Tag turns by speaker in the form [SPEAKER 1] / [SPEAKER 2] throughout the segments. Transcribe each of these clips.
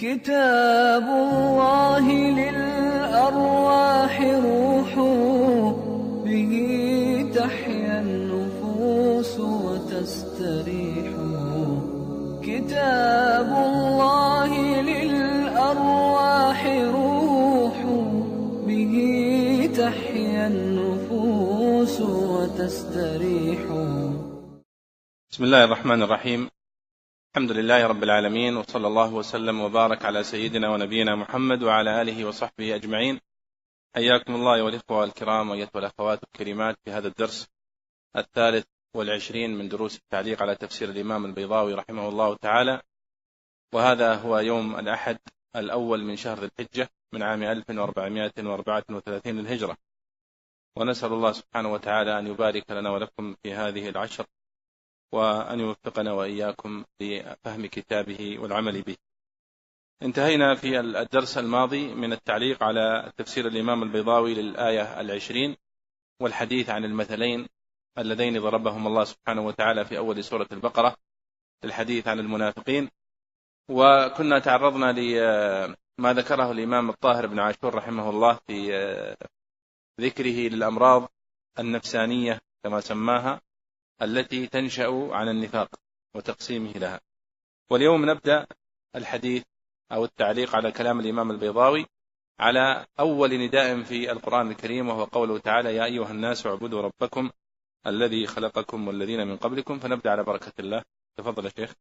[SPEAKER 1] كتاب الله للأرواح روح به تحيا النفوس وتستريح. كتاب الله للأرواح روح به تحيا النفوس وتستريح.
[SPEAKER 2] بسم الله الرحمن الرحيم. الحمد لله رب العالمين وصلى الله وسلم وبارك على سيدنا ونبينا محمد وعلى آله وصحبه أجمعين. حياكم الله أيها الإخوة الكرام وأيتها الأخوات الكريمات في هذا الدرس الثالث والعشرين من دروس التعليق على تفسير الإمام البيضاوي رحمه الله تعالى. وهذا هو يوم الأحد الأول من شهر الحجة من عام 1434 للهجرة. ونسأل الله سبحانه وتعالى أن يبارك لنا ولكم في هذه العشر وأن يوفقنا وإياكم لفهم كتابه والعمل به. انتهينا في الدرس الماضي من التعليق على تفسير الإمام البيضاوي للآية العشرين والحديث عن المثلين اللذين ضربهم الله سبحانه وتعالى في أول سورة البقرة للحديث عن المنافقين. وكنا تعرضنا لما ذكره الإمام الطاهر بن عاشور رحمه الله في ذكره للأمراض النفسانية كما سماها. التي تنشأ عن النفاق وتقسيمه لها. واليوم نبدأ الحديث أو التعليق على كلام الإمام البيضاوي على أول نداء في القرآن الكريم وهو قوله تعالى يا أيها الناس اعبدوا ربكم الذي خلقكم والذين من قبلكم. فنبدأ على بركة الله. تفضل يا شيخ.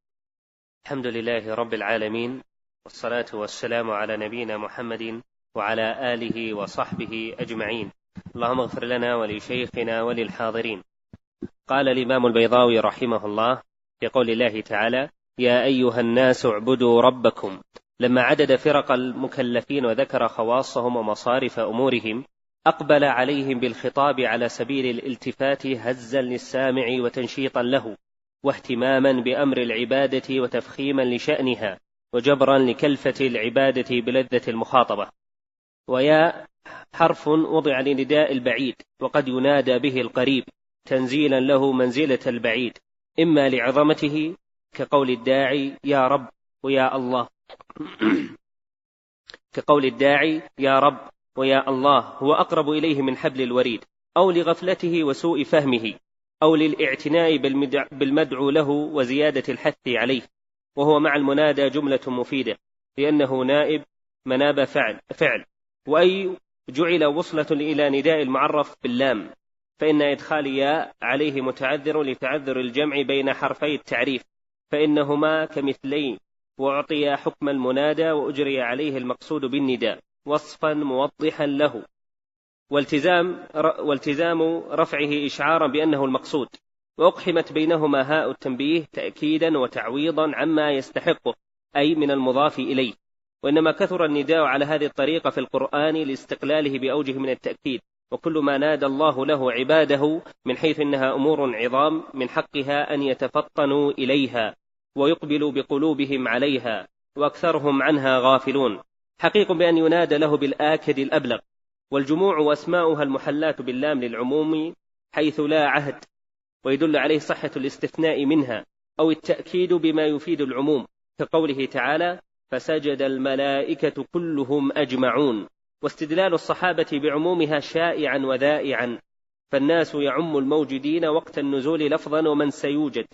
[SPEAKER 3] الحمد لله رب العالمين والصلاة والسلام على نبينا محمد وعلى آله وصحبه أجمعين. اللهم اغفر لنا ولشيخنا وللحاضرين. قال الإمام البيضاوي رحمه الله في قول الله تعالى يا أيها الناس اعبدوا ربكم. لما عدد فرق المكلفين وذكر خواصهم ومصارف أمورهم أقبل عليهم بالخطاب على سبيل الالتفات هزا للسامع وتنشيطا له واهتماما بأمر العبادة وتفخيما لشأنها وجبرا لكلفة العبادة بلذة المخاطبة. ويا حرف وضع لنداء البعيد وقد ينادى به القريب. تنزيلا له منزلة البعيد. إما لعظمته كقول الداعي يا رب ويا الله. كقول الداعي يا رب ويا الله هو أقرب إليه من حبل الوريد أو لغفلته وسوء فهمه أو للاعتناء بالمدعو له وزيادة الحث عليه وهو مع المنادى جملة مفيدة لأنه نائب مناب فعل فعل وأي جعل وصلة إلى نداء المعرف باللام. فإن إدخال ياء عليه متعذر لتعذر الجمع بين حرفي التعريف فإنهما كمثلين وأعطي حكم المنادى وأجري عليه المقصود بالنداء وصفا موضحا له. والتزام والتزام رفعه إشعارا بأنه المقصود. وأقحمت بينهما هاء التنبيه تأكيدا وتعويضا عما يستحقه أي من المضاف إليه. وإنما كثر النداء على هذه الطريقة في القرآن لاستقلاله بأوجه من التأكيد. وكل ما نادى الله له عباده من حيث إنها أمور عظام من حقها أن يتفطنوا إليها ويقبلوا بقلوبهم عليها وأكثرهم عنها غافلون. حقيق بأن ينادى له بالآكد الأبلغ. والجموع وأسماؤها المحلات باللام للعموم حيث لا عهد. ويدل عليه صحة الاستثناء منها أو التأكيد بما يفيد العموم. كقوله تعالى فسجد الملائكة كلهم أجمعون. واستدلال الصحابة بعمومها شائعا وذائعا. فالناس يعم الموجودين وقت النزول لفظا ومن سيوجد.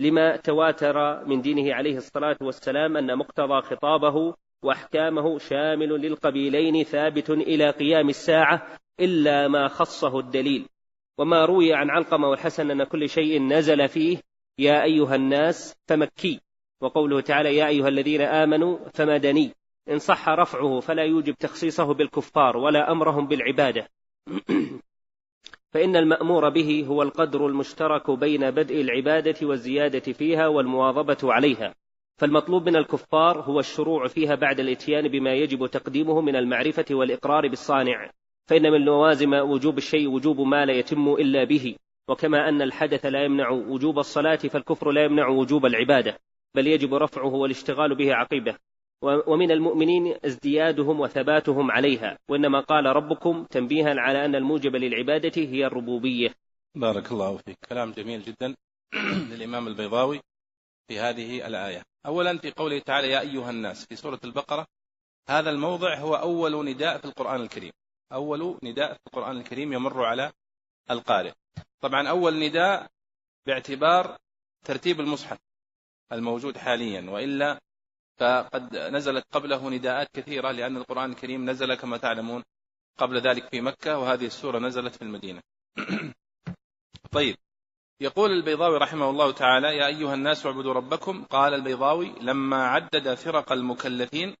[SPEAKER 3] لما تواتر من دينه عليه الصلاة والسلام أن مقتضى خطابه وأحكامه شامل للقبيلين ثابت إلى قيام الساعة إلا ما خصه الدليل. وما روي عن علقمة والحسن أن كل شيء نزل فيه يا أيها الناس فمكي. وقوله تعالى يا أيها الذين آمنوا فمدني. إن صح رفعه فلا يوجب تخصيصه بالكفار ولا أمرهم بالعبادة. فإن المأمور به هو القدر المشترك بين بدء العبادة والزيادة فيها والمواظبة عليها. فالمطلوب من الكفار هو الشروع فيها بعد الإتيان بما يجب تقديمه من المعرفة والإقرار بالصانع. فإن من لوازم وجوب الشيء وجوب ما لا يتم إلا به. وكما أن الحدث لا يمنع وجوب الصلاة فالكفر لا يمنع وجوب العبادة. بل يجب رفعه والاشتغال به عقيبه ومن المؤمنين ازديادهم وثباتهم عليها. وإنما قال ربكم تنبيها على أن الموجب للعبادة هي الربوبية.
[SPEAKER 2] بارك الله فيك. كلام جميل جدا للإمام البيضاوي في هذه الآية. أولا في قوله تعالى يا أيها الناس في سورة البقرة هذا الموضع هو أول نداء في القرآن الكريم. أول نداء في القرآن الكريم يمر على القارئ. طبعا أول نداء باعتبار ترتيب المصحف الموجود حاليا وإلا فقد نزلت قبله نداءات كثيرة لأن القرآن الكريم نزل كما تعلمون قبل ذلك في مكة وهذه السورة نزلت في المدينة. طيب يقول البيضاوي رحمه الله تعالى يا أيها الناس اعبدوا ربكم. قال البيضاوي لما عدد فرق المكلفين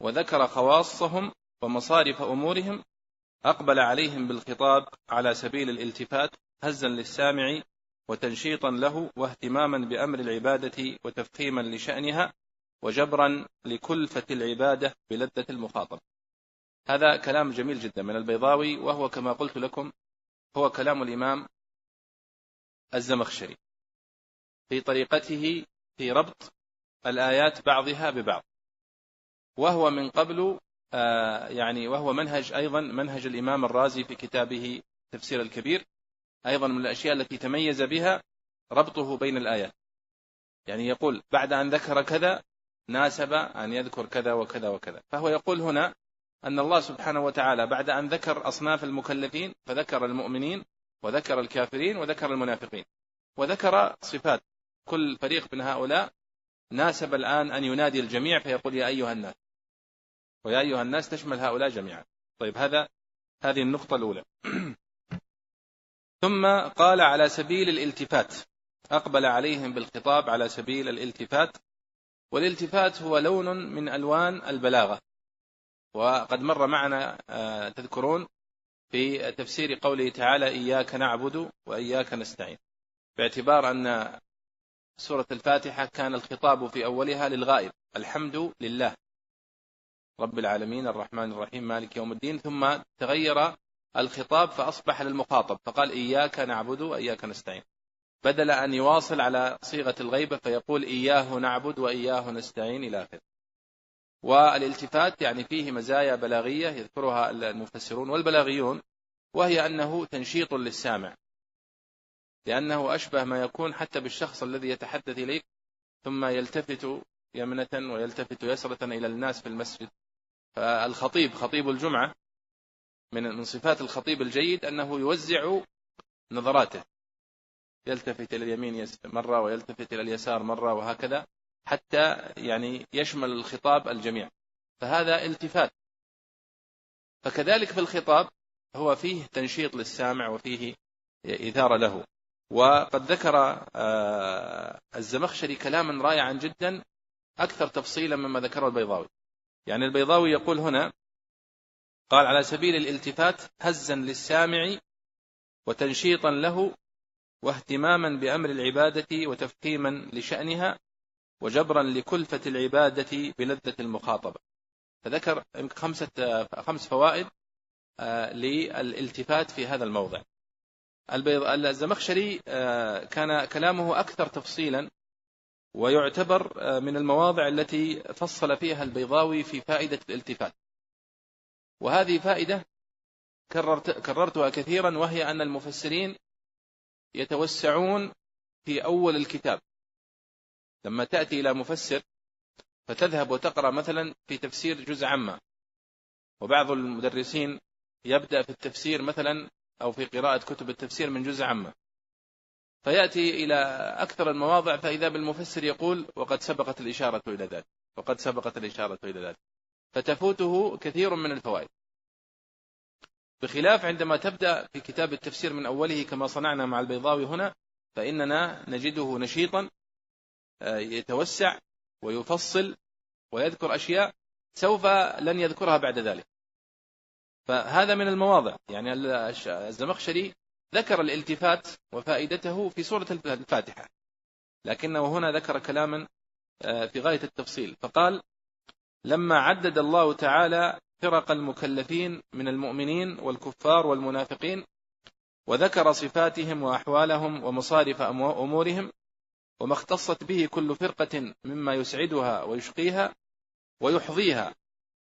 [SPEAKER 2] وذكر خواصهم ومصارف أمورهم أقبل عليهم بالخطاب على سبيل الالتفات هزا للسامع وتنشيطا له واهتماما بأمر العبادة وتفخيما لشأنها وجبرا لكلفة العبادة بلذة المخاطب. هذا كلام جميل جدا من البيضاوي وهو كما قلت لكم هو كلام الإمام الزمخشري في طريقته في ربط الآيات بعضها ببعض. وهو من قبل آه، يعني وهو منهج أيضا منهج الإمام الرازي في كتابه تفسير الكبير أيضا من الأشياء التي تميز بها ربطه بين الآيات. يعني يقول بعد أن ذكر كذا ناسب أن يذكر كذا وكذا وكذا. فهو يقول هنا أن الله سبحانه وتعالى بعد أن ذكر أصناف المكلفين فذكر المؤمنين وذكر الكافرين وذكر المنافقين وذكر صفات كل فريق من هؤلاء ناسب الآن أن ينادي الجميع فيقول يا أيها الناس ويا أيها الناس تشمل هؤلاء جميعا. طيب هذا هذه النقطة الأولى. ثم قال على سبيل الالتفات أقبل عليهم بالخطاب على سبيل الالتفات. والالتفات هو لون من ألوان البلاغة. وقد مر معنا آه، تذكرون في تفسير قوله تعالى إياك نعبد وإياك نستعين باعتبار أن سورة الفاتحة كان الخطاب في أولها للغائب الحمد لله رب العالمين الرحمن الرحيم مالك يوم الدين ثم تغير الخطاب فأصبح للمخاطب فقال إياك نعبد وإياك نستعين بدل أن يواصل على صيغة الغيبة فيقول إياه نعبد وإياه نستعين إلى آخره. والالتفات يعني فيه مزايا بلاغية يذكرها المفسرون والبلاغيون وهي أنه تنشيط للسامع. لأنه أشبه ما يكون حتى بالشخص الذي يتحدث إليك ثم يلتفت يمنة ويلتفت يسرة إلى الناس في المسجد. فالخطيب خطيب الجمعة من من صفات الخطيب الجيد أنه يوزع نظراته. يلتفت إلى اليمين مرة ويلتفت إلى اليسار مرة وهكذا حتى يعني يشمل الخطاب الجميع. فهذا التفات. فكذلك في الخطاب هو فيه تنشيط للسامع وفيه إثارة له. وقد ذكر آه، الزمخشري كلاما رائعا جدا أكثر تفصيلا مما ذكره البيضاوي. يعني البيضاوي يقول هنا قال على سبيل الالتفات هزا للسامع وتنشيطا له واهتماما بأمر العبادة وتفخيما لشأنها وجبرا لكلفة العبادة بلذة المخاطبة. فذكر خمسة خمس فوائد آه، للالتفات في هذا الموضع. البيض الزمخشري آه، كان كلامه أكثر تفصيلا ويعتبر آه، من المواضع التي فصل فيها البيضاوي في فائدة الالتفات. وهذه فائدة كررت كررتها كثيرا وهي أن المفسرين يتوسعون في أول الكتاب. لما تأتي إلى مفسر فتذهب وتقرأ مثلا في تفسير جزء عامة. وبعض المدرسين يبدأ في التفسير مثلا أو في قراءة كتب التفسير من جزء عامة. فيأتي إلى أكثر المواضع فإذا بالمفسر يقول وقد سبقت الإشارة إلى ذلك وقد سبقت الإشارة إلى ذلك. فتفوته كثير من الفوائد. بخلاف عندما تبدأ في كتاب التفسير من أوله كما صنعنا مع البيضاوي هنا فإننا نجده نشيطا آه، يتوسع ويفصل ويذكر أشياء سوف لن يذكرها بعد ذلك. فهذا من المواضع. يعني الزمخشري ذكر الالتفات وفائدته في سورة الفاتحة لكنه هنا ذكر كلاما آه، في غاية التفصيل. فقال لما عدد الله تعالى فرق المكلفين من المؤمنين والكفار والمنافقين وذكر صفاتهم وأحوالهم ومصارف أمورهم وما اختصت به كل فرقة مما يسعدها ويشقيها ويحظيها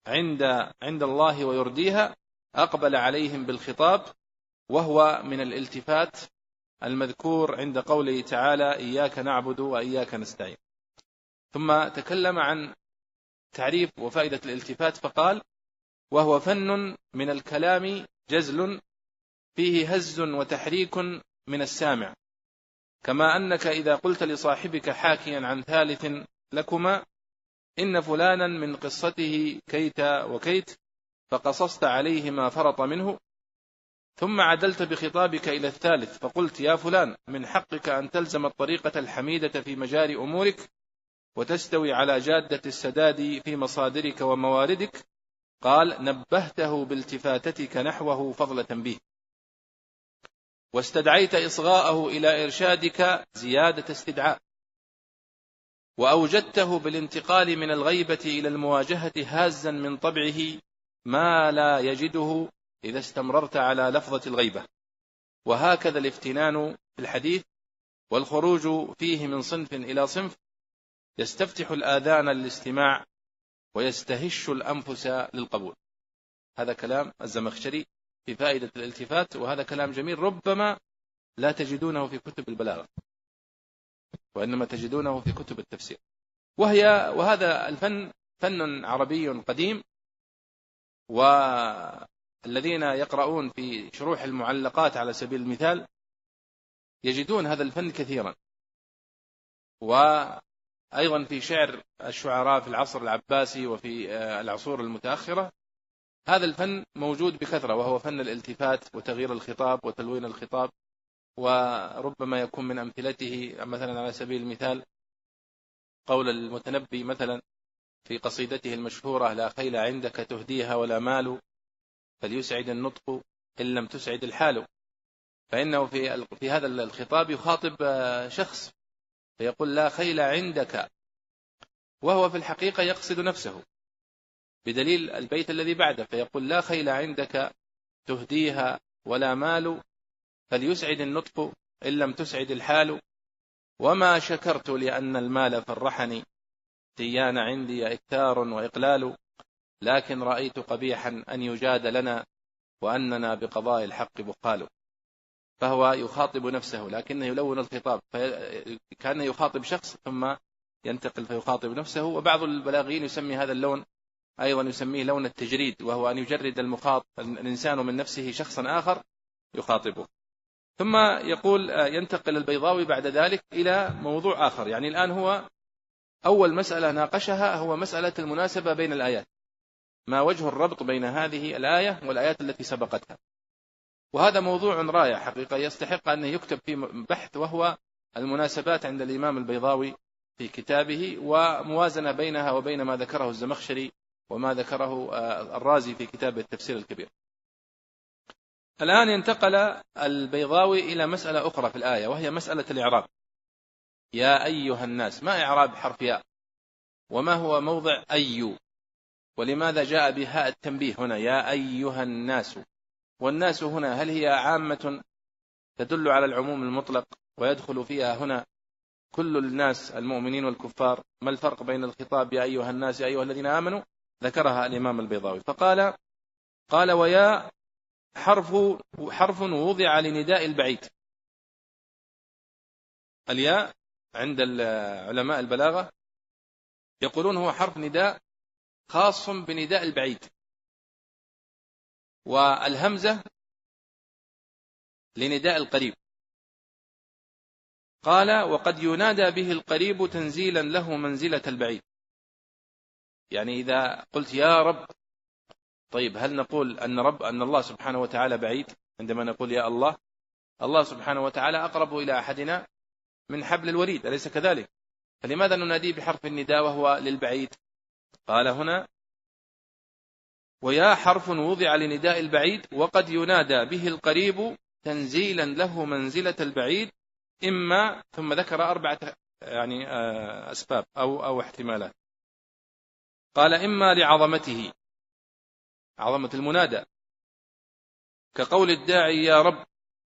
[SPEAKER 2] عند عند الله ويرديها أقبل عليهم بالخطاب وهو من الالتفات المذكور عند قوله تعالى إياك نعبد وإياك نستعين. ثم تكلم عن تعريف وفائدة الالتفات فقال وهو فن من الكلام جزل فيه هز وتحريك من السامع. كما أنك إذا قلت لصاحبك حاكيا عن ثالث لكما إن فلانا من قصته كيت وكيت فقصصت عليه ما فرط منه. ثم عدلت بخطابك إلى الثالث فقلت يا فلان من حقك أن تلزم الطريقة الحميدة في مجاري أمورك وتستوي على جادة السداد في مصادرك ومواردك. قال نبهته بالتفاتتك نحوه فضل تنبيه واستدعيت إصغاءه إلى إرشادك زيادة استدعاء. وأوجدته بالانتقال من الغيبة إلى المواجهة هازا من طبعه ما لا يجده إذا استمررت على لفظة الغيبة. وهكذا الافتنان في الحديث والخروج فيه من صنف إلى صنف يستفتح الآذان للاستماع ويستهش الأنفس للقبول. هذا كلام الزمخشري في فائدة الالتفات وهذا كلام جميل. ربما لا تجدونه في كتب البلاغة وإنما تجدونه في كتب التفسير. وهي وهذا الفن فن عربي قديم والذين يقرؤون في شروح المعلقات على سبيل المثال يجدون هذا الفن كثيرا. وأيضا في شعر الشعراء في العصر العباسي وفي العصور المتأخرة هذا الفن موجود بكثرة وهو فن الالتفات وتغيير الخطاب وتلوين الخطاب وربما يكون من أمثلته مثلا على سبيل المثال قول المتنبي مثلا في قصيدته المشهورة لا خيل عندك تهديها ولا مال فليسعد النطق إن لم تسعد الحال. فإنه في في هذا الخطاب يخاطب شخص فيقول لا خيل عندك. وهو في الحقيقة يقصد نفسه. بدليل البيت الذي بعده فيقول لا خيل عندك تهديها ولا مال فليسعد النطق إن لم تسعد الحال. وما شكرت لأن المال فرحني تيان عندي إكثار وإقلال. لكن رأيت قبيحا أن يجاد لنا وأننا بقضاء الحق بخال فهو يخاطب نفسه لكنه يلون الخطاب كان يخاطب شخص ثم ينتقل فيخاطب نفسه. وبعض البلاغيين يسمي هذا اللون أيضا يسميه لون التجريد وهو أن يجرد المخاطب الإنسان من نفسه شخصا آخر يخاطبه. ثم يقول ينتقل البيضاوي بعد ذلك إلى موضوع آخر. يعني الآن هو أول مسألة ناقشها هو مسألة المناسبة بين الآيات. ما وجه الربط بين هذه الآية والآيات التي سبقتها؟ وهذا موضوع رائع حقيقة. يستحق أن يكتب في بحث وهو المناسبات عند الإمام البيضاوي في كتابه وموازنة بينها وبين ما ذكره الزمخشري وما ذكره الرازي في كتاب التفسير الكبير. الآن انتقل البيضاوي إلى مسألة أخرى في الآية وهي مسألة الإعراب. يا أيها الناس ما إعراب حرف ياء؟ وما هو موضع أي؟ ولماذا جاء بهاء التنبيه هنا؟ يا أيها الناس. والناس هنا هل هي عامة تدل على العموم المطلق ويدخل فيها هنا كل الناس المؤمنين والكفار؟ ما الفرق بين الخطاب يا أيها الناس يا أيها الذين آمنوا؟ ذكرها الإمام البيضاوي. فقال قال ويا حرف حرف وضع لنداء البعيد. الياء عند علماء البلاغة يقولون هو حرف نداء خاص بنداء البعيد. والهمزة لنداء القريب. قال وقد ينادى به القريب تنزيلا له منزلة البعيد. يعني إذا قلت يا رب. طيب هل نقول أن رب أن الله سبحانه وتعالى بعيد؟ عندما نقول يا الله. الله سبحانه وتعالى أقرب إلى أحدنا من حبل الوريد أليس كذلك؟ فلماذا نناديه بحرف النداء وهو للبعيد؟ قال هنا ويا حرف وضع لنداء البعيد وقد ينادى به القريب تنزيلا له منزلة البعيد إما ثم ذكر أربعة يعني آه، أسباب أو أو احتمالات. قال إما لعظمته عظمة المنادى. كقول الداعي يا رب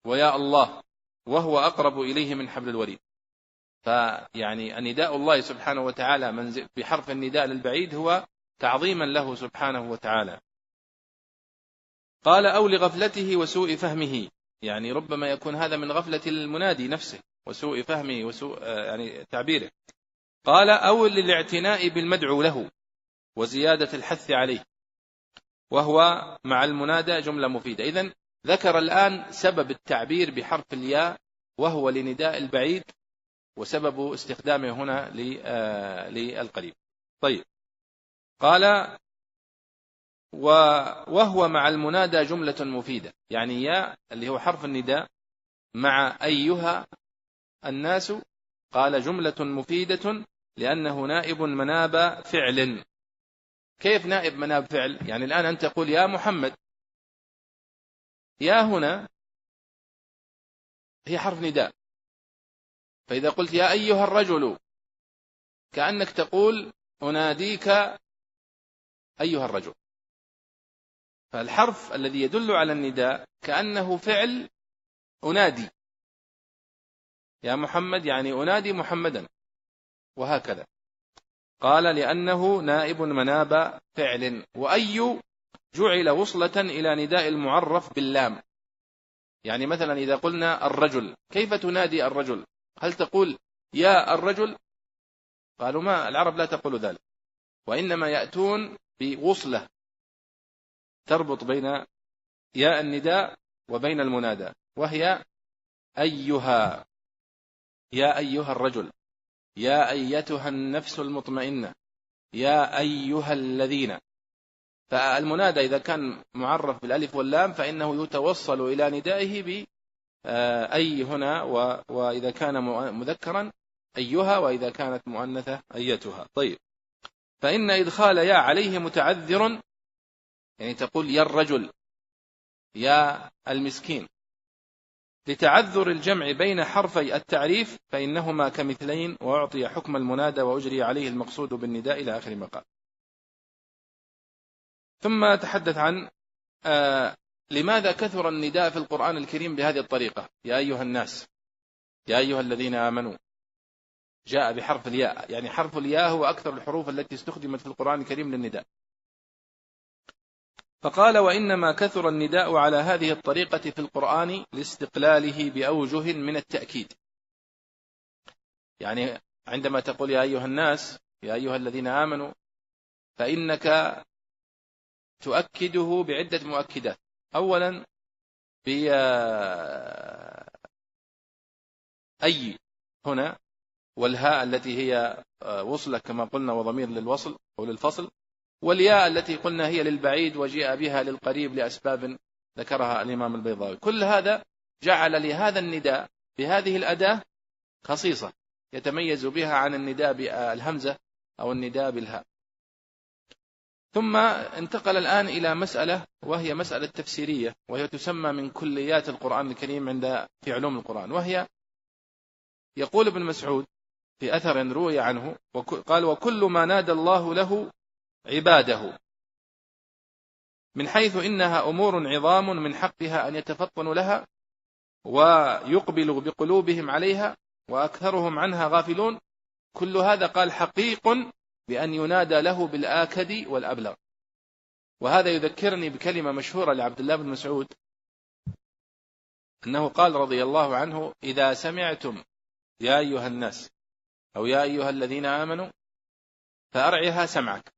[SPEAKER 2] ويا الله وهو أقرب إليه من حبل الوريد. فيعني النداء الله سبحانه وتعالى بحرف النداء للبعيد هو تعظيما له سبحانه وتعالى. قال أو لغفلته وسوء فهمه. يعني ربما يكون هذا من غفلة المنادي نفسه وسوء فهمه وسوء يعني تعبيره. قال أو للاعتناء بالمدعو له وزيادة الحث عليه وهو مع المنادى جملة مفيدة. إذن ذكر الآن سبب التعبير بحرف الياء وهو لنداء البعيد وسبب استخدامه هنا للقريب طيب. قال وهو مع المنادى جملة مفيدة يعني يا اللي هو حرف النداء مع أيها الناس قال جملة مفيدة لأنه نائب مناب فعل. كيف نائب مناب فعل؟ يعني الآن أنت تقول يا محمد. يا هنا هي حرف نداء. فإذا قلت يا أيها الرجل كأنك تقول أناديك أيها الرجل. فالحرف الذي يدل على النداء كأنه فعل أنادي. يا محمد يعني أنادي محمدا. وهكذا. قال لأنه نائب مناب فعل. وأي جعل وصلة إلى نداء المعرف باللام. يعني مثلا إذا قلنا الرجل كيف تنادي الرجل؟ هل تقول يا الرجل؟ قالوا ما العرب لا تقول ذلك. وإنما يأتون بوصلة تربط بين ياء النداء وبين المنادى وهي أيها يا أيها الرجل يا أيتها النفس المطمئنة يا أيها الذين. فالمنادى إذا كان معرف بالألف واللام فإنه يتوصل إلى ندائه ب آه، أي هنا وإذا كان مذكرا أيها وإذا كانت مؤنثة أيتها. طيب. فإن إدخال يا عليه متعذر يعني تقول يا الرجل يا المسكين. لتعذر الجمع بين حرفي التعريف فإنهما كمثلين وأعطي حكم المنادى وأجري عليه المقصود بالنداء إلى آخر ما قال. ثم تحدث عن آه لماذا كثر النداء في القرآن الكريم بهذه الطريقة؟ يا أيها الناس يا أيها الذين آمنوا جاء بحرف الياء. يعني حرف الياء هو أكثر الحروف التي استخدمت في القرآن الكريم للنداء. فقال وإنما كثر النداء على هذه الطريقة في القرآن لاستقلاله بأوجه من التأكيد. يعني عندما تقول يا أيها الناس يا أيها الذين آمنوا فإنك تؤكده بعدة مؤكدات. أولا أي هنا والهاء التي هي وصلة كما قلنا وضمير للوصل أو للفصل والياء التي قلنا هي للبعيد وجيء بها للقريب لأسباب ذكرها الإمام البيضاوي. كل هذا جعل لهذا النداء بهذه الأداة خصيصة يتميز بها عن النداء بالهمزة أو النداء بالهاء. ثم انتقل الآن إلى مسألة وهي مسألة تفسيرية وهي تسمى من كليات القرآن الكريم عند في علوم القرآن وهي يقول ابن مسعود في أثر روي عنه قال وكل ما نادى الله له عباده من حيث إنها أمور عظام من حقها أن يتفطنوا لها ويقبلوا بقلوبهم عليها وأكثرهم عنها غافلون كل هذا قال حقيق بأن ينادى له بالآكد والأبلغ. وهذا يذكرني بكلمة مشهورة لعبد الله بن مسعود أنه قال رضي الله عنه إذا سمعتم يا أيها الناس أو يا أيها الذين آمنوا فأرعها سمعك.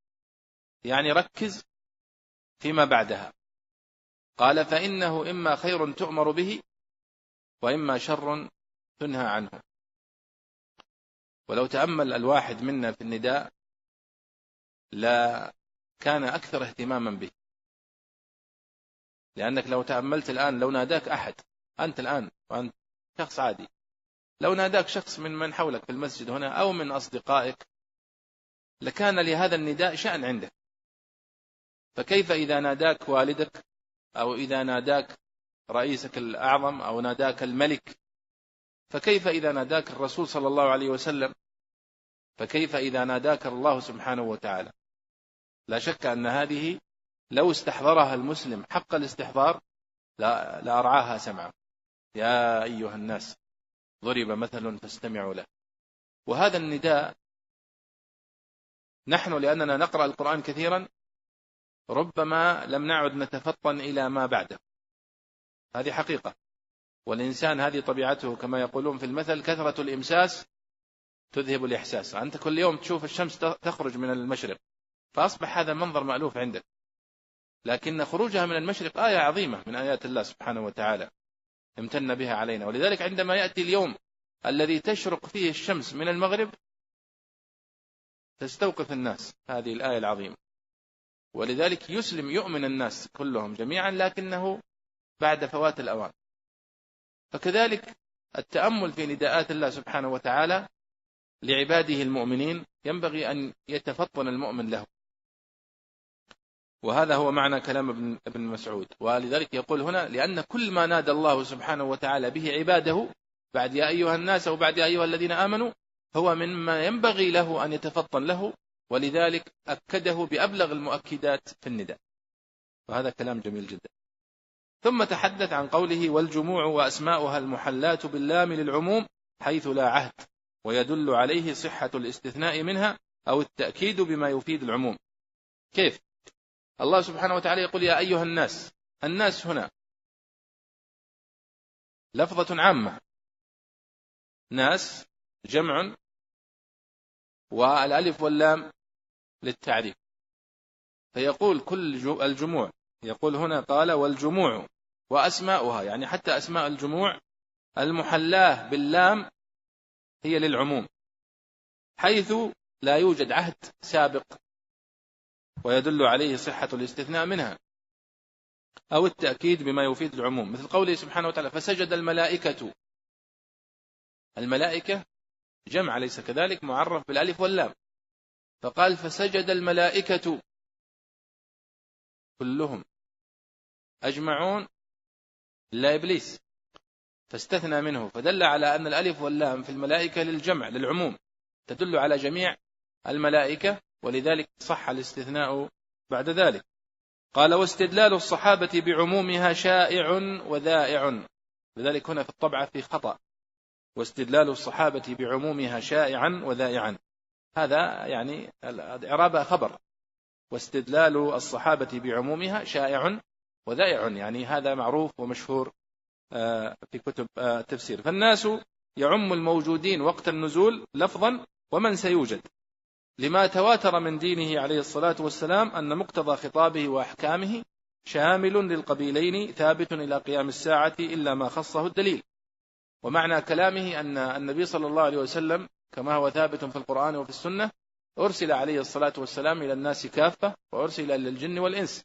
[SPEAKER 2] يعني ركز فيما بعدها. قال فإنه إما خير تؤمر به وإما شر تنهى عنه. ولو تأمل الواحد منا في النداء لا كان أكثر اهتماما به. لأنك لو تأملت الآن لو ناداك أحد أنت الآن وأنت شخص عادي لو ناداك شخص من من حولك في المسجد هنا أو من أصدقائك لكان لهذا النداء شأن عندك. فكيف إذا ناداك والدك أو إذا ناداك رئيسك الأعظم أو ناداك الملك؟ فكيف إذا ناداك الرسول صلى الله عليه وسلم؟ فكيف إذا ناداك الله سبحانه وتعالى؟ لا شك أن هذه لو استحضرها المسلم حق الاستحضار لأرعاها سمعا. يا أيها الناس ضرب مثل فاستمعوا له. وهذا النداء نحن لأننا نقرأ القرآن كثيرا ربما لم نعد نتفطن إلى ما بعده. هذه حقيقة. والإنسان هذه طبيعته كما يقولون في المثل كثرة الإمساس تذهب الإحساس. أنت كل يوم تشوف الشمس تخرج من المشرق فأصبح هذا منظر مألوف عندك. لكن خروجها من المشرق آية عظيمة من آيات الله سبحانه وتعالى. امتن بها علينا. ولذلك عندما يأتي اليوم الذي تشرق فيه الشمس من المغرب تستوقف الناس هذه الآية العظيمة. ولذلك يسلم يؤمن الناس كلهم جميعا لكنه بعد فوات الأوان. فكذلك التأمل في نداءات الله سبحانه وتعالى لعباده المؤمنين ينبغي أن يتفطن المؤمن له. وهذا هو معنى كلام ابن, ابن مسعود. ولذلك يقول هنا لأن كل ما نادى الله سبحانه وتعالى به عباده بعد يا أيها الناس أو بعد يا أيها الذين آمنوا هو مما ينبغي له أن يتفطن له ولذلك أكده بأبلغ المؤكدات في النداء. وهذا كلام جميل جدا. ثم تحدث عن قوله والجموع وأسماؤها المحلات باللام للعموم حيث لا عهد ويدل عليه صحة الاستثناء منها أو التأكيد بما يفيد العموم. كيف؟ الله سبحانه وتعالى يقول يا أيها الناس الناس هنا لفظة عامة. ناس جمع والألف واللام للتعريف. فيقول كل الجموع. يقول هنا قال والجموع وأسماؤها يعني حتى أسماء الجموع المحلاه باللام هي للعموم حيث لا يوجد عهد سابق ويدل عليه صحة الاستثناء منها أو التأكيد بما يفيد العموم. مثل قوله سبحانه وتعالى فسجد الملائكة. الملائكة جمع ليس كذلك؟ معرف بالألف واللام. فقال فسجد الملائكة. كلهم أجمعون. إلا إبليس. فاستثنى منه. فدل على أن الألف واللام في الملائكة للجمع للعموم. تدل على جميع الملائكة. ولذلك صح الاستثناء بعد ذلك. قال واستدلال الصحابة بعمومها شائع وذائع. لذلك هنا في الطبعة في خطأ. واستدلال الصحابة بعمومها شائعا وذائعا. هذا يعني الإعراب خبر. واستدلال الصحابة بعمومها شائع وذائع. يعني هذا معروف ومشهور آه، في كتب التفسير. آه، فالناس يعم الموجودين وقت النزول لفظا ومن سيوجد. لما تواتر من دينه عليه الصلاة والسلام أن مقتضى خطابه وأحكامه شامل للقبيلين ثابت إلى قيام الساعة إلا ما خصه الدليل. ومعنى كلامه أن النبي صلى الله عليه وسلم كما هو ثابت في القرآن وفي السنة أرسل عليه الصلاة والسلام إلى الناس كافة وأرسل إلى الجن والإنس.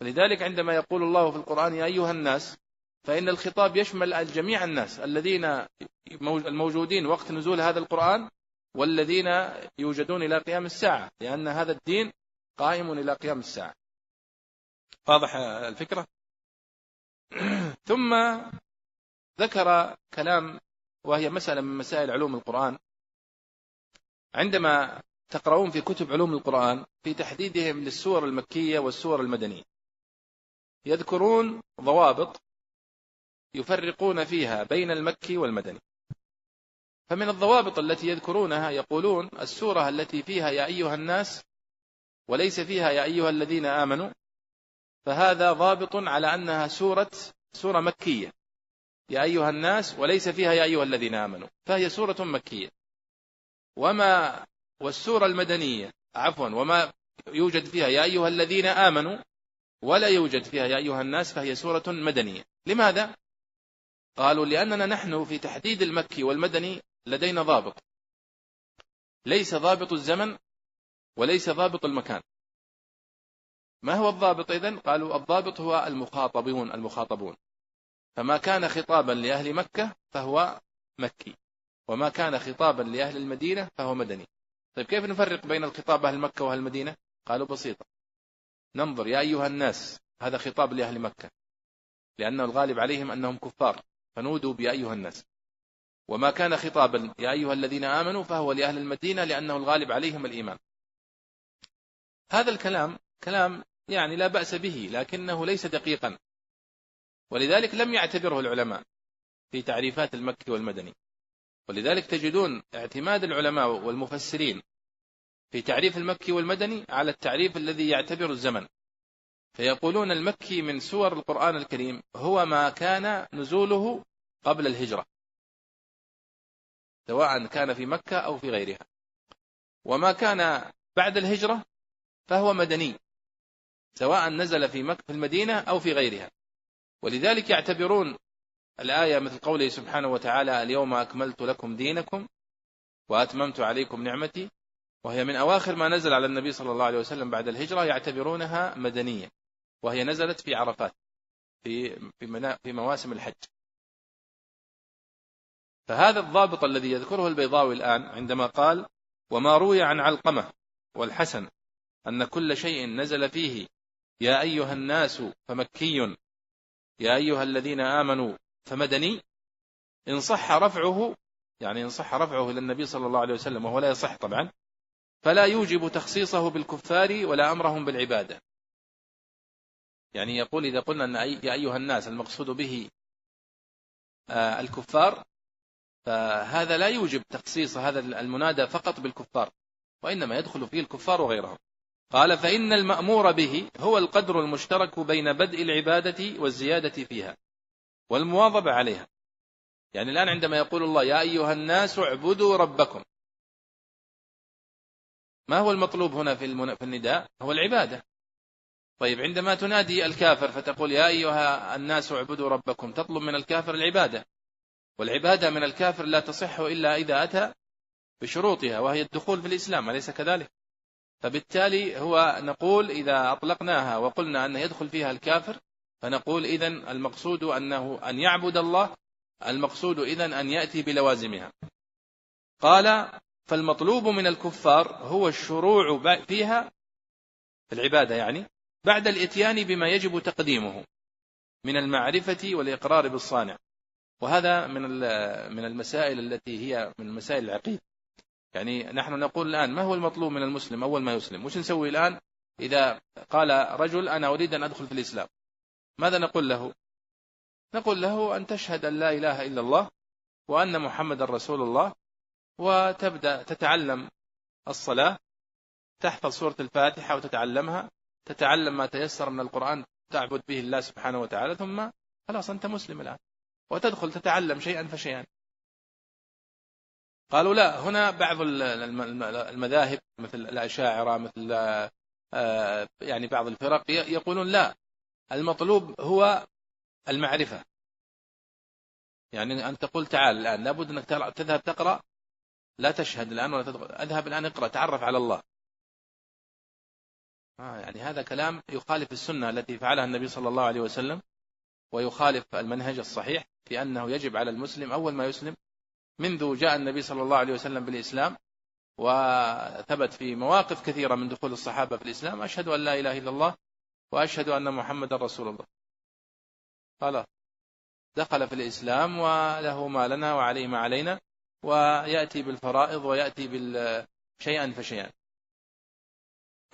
[SPEAKER 2] فلذلك عندما يقول الله في القرآن يا أيها الناس فإن الخطاب يشمل جميع الناس الذين الموجودين وقت نزول هذا القرآن والذين يوجدون إلى قيام الساعة لأن هذا الدين قائم إلى قيام الساعة. واضح الفكرة؟ ثم ذكر كلام وهي مسألة من مسائل علوم القرآن. عندما تقرؤون في كتب علوم القرآن في تحديدهم للسور المكية والسور المدنية يذكرون ضوابط يفرقون فيها بين المكي والمدني. فمن الضوابط التي يذكرونها يقولون السورة التي فيها يا أيها الناس وليس فيها يا أيها الذين آمنوا فهذا ضابط على أنها سورة سورة مكية. يا أيها الناس وليس فيها يا أيها الذين آمنوا فهي سورة مكية. وما والسورة المدنية عفوا وما يوجد فيها يا أيها الذين آمنوا ولا يوجد فيها يا أيها الناس فهي سورة مدنية. لماذا؟ قالوا لأننا نحن في تحديد المكي والمدني لدينا ضابط. ليس ضابط الزمن وليس ضابط المكان. ما هو الضابط إذن؟ قالوا الضابط هو المخاطبون المخاطبون. فما كان خطابا لأهل مكة فهو مكي. وما كان خطابا لأهل المدينة فهو مدني. طيب كيف نفرق بين الخطاب أهل مكة وأهل المدينة؟ قالوا بسيطة. ننظر يا أيها الناس هذا خطاب لأهل مكة. لأنه الغالب عليهم أنهم كفار. فنودوا بيا أيها الناس. وما كان خطابا يا أيها الذين آمنوا فهو لأهل المدينة لأنه الغالب عليهم الإيمان. هذا الكلام كلام يعني لا بأس به لكنه ليس دقيقا. ولذلك لم يعتبره العلماء في تعريفات المكي والمدني. ولذلك تجدون اعتماد العلماء والمفسرين في تعريف المكي والمدني على التعريف الذي يعتبر الزمن. فيقولون المكي من سور القرآن الكريم هو ما كان نزوله قبل الهجرة. سواء كان في مكة أو في غيرها. وما كان بعد الهجرة فهو مدني سواء نزل في مكة في المدينة أو في غيرها. ولذلك يعتبرون الآية مثل قوله سبحانه وتعالى اليوم أكملت لكم دينكم وأتممت عليكم نعمتي وهي من أواخر ما نزل على النبي صلى الله عليه وسلم بعد الهجرة يعتبرونها مدنية وهي نزلت في عرفات في في, مواسم الحج. فهذا الضابط الذي يذكره البيضاوي الآن عندما قال وما روي عن علقمة والحسن أن كل شيء نزل فيه يا أيها الناس فمكي يا أيها الذين آمنوا فمدني إن صح رفعه يعني إن صح رفعه إلى النبي صلى الله عليه وسلم وهو لا يصح طبعا فلا يوجب تخصيصه بالكفار ولا أمرهم بالعبادة. يعني يقول إذا قلنا أن يا أيها الناس المقصود به آه، الكفار فهذا لا يوجب تخصيص هذا المنادى فقط بالكفار وإنما يدخل فيه الكفار وغيرهم. قال فإن المأمور به هو القدر المشترك بين بدء العبادة والزيادة فيها والمواظبة عليها. يعني الآن عندما يقول الله يا أيها الناس اعبدوا ربكم. ما هو المطلوب هنا في, النداء؟ هو العبادة. طيب عندما تنادي الكافر فتقول يا أيها الناس اعبدوا ربكم تطلب من الكافر العبادة. والعبادة من الكافر لا تصح إلا إذا أتى بشروطها وهي الدخول في الإسلام أليس كذلك؟ فبالتالي هو نقول إذا أطلقناها وقلنا أن يدخل فيها الكافر فنقول إذن المقصود أنه أن يعبد الله المقصود إذن أن يأتي بلوازمها. قال فالمطلوب من الكفار هو الشروع فيها في العبادة يعني بعد الإتيان بما يجب تقديمه من المعرفة والإقرار بالصانع. وهذا من من المسائل التي هي من مسائل العقيدة. يعني نحن نقول الآن ما هو المطلوب من المسلم؟ أول ما يسلم. وش نسوي الآن؟ إذا قال رجل أنا أريد أن أدخل في الإسلام. ماذا نقول له؟ نقول له أن تشهد أن لا إله إلا الله وأن محمد رسول الله وتبدأ تتعلم الصلاة تحفظ سورة الفاتحة وتتعلمها تتعلم ما تيسر من القرآن تعبد به الله سبحانه وتعالى ثم خلاص أنت مسلم الآن. وتدخل تتعلم شيئا فشيئا. قالوا لا هنا بعض المذاهب مثل الأشاعرة مثل آه، يعني بعض الفرق يقولون لا المطلوب هو المعرفة. يعني أن تقول تعال الآن لابد أنك تذهب تقرأ لا تشهد الآن ولا تدخل أذهب الآن اقرأ تعرف على الله. آه يعني هذا كلام يخالف السنة التي فعلها النبي صلى الله عليه وسلم. ويخالف المنهج الصحيح في أنه يجب على المسلم أول ما يسلم منذ جاء النبي صلى الله عليه وسلم بالإسلام وثبت في مواقف كثيرة من دخول الصحابة في الإسلام أشهد أن لا إله إلا الله وأشهد أن محمد رسول الله. قال دخل في الإسلام وله ما لنا وعليه ما علينا ويأتي بالفرائض ويأتي شيئا فشيئا.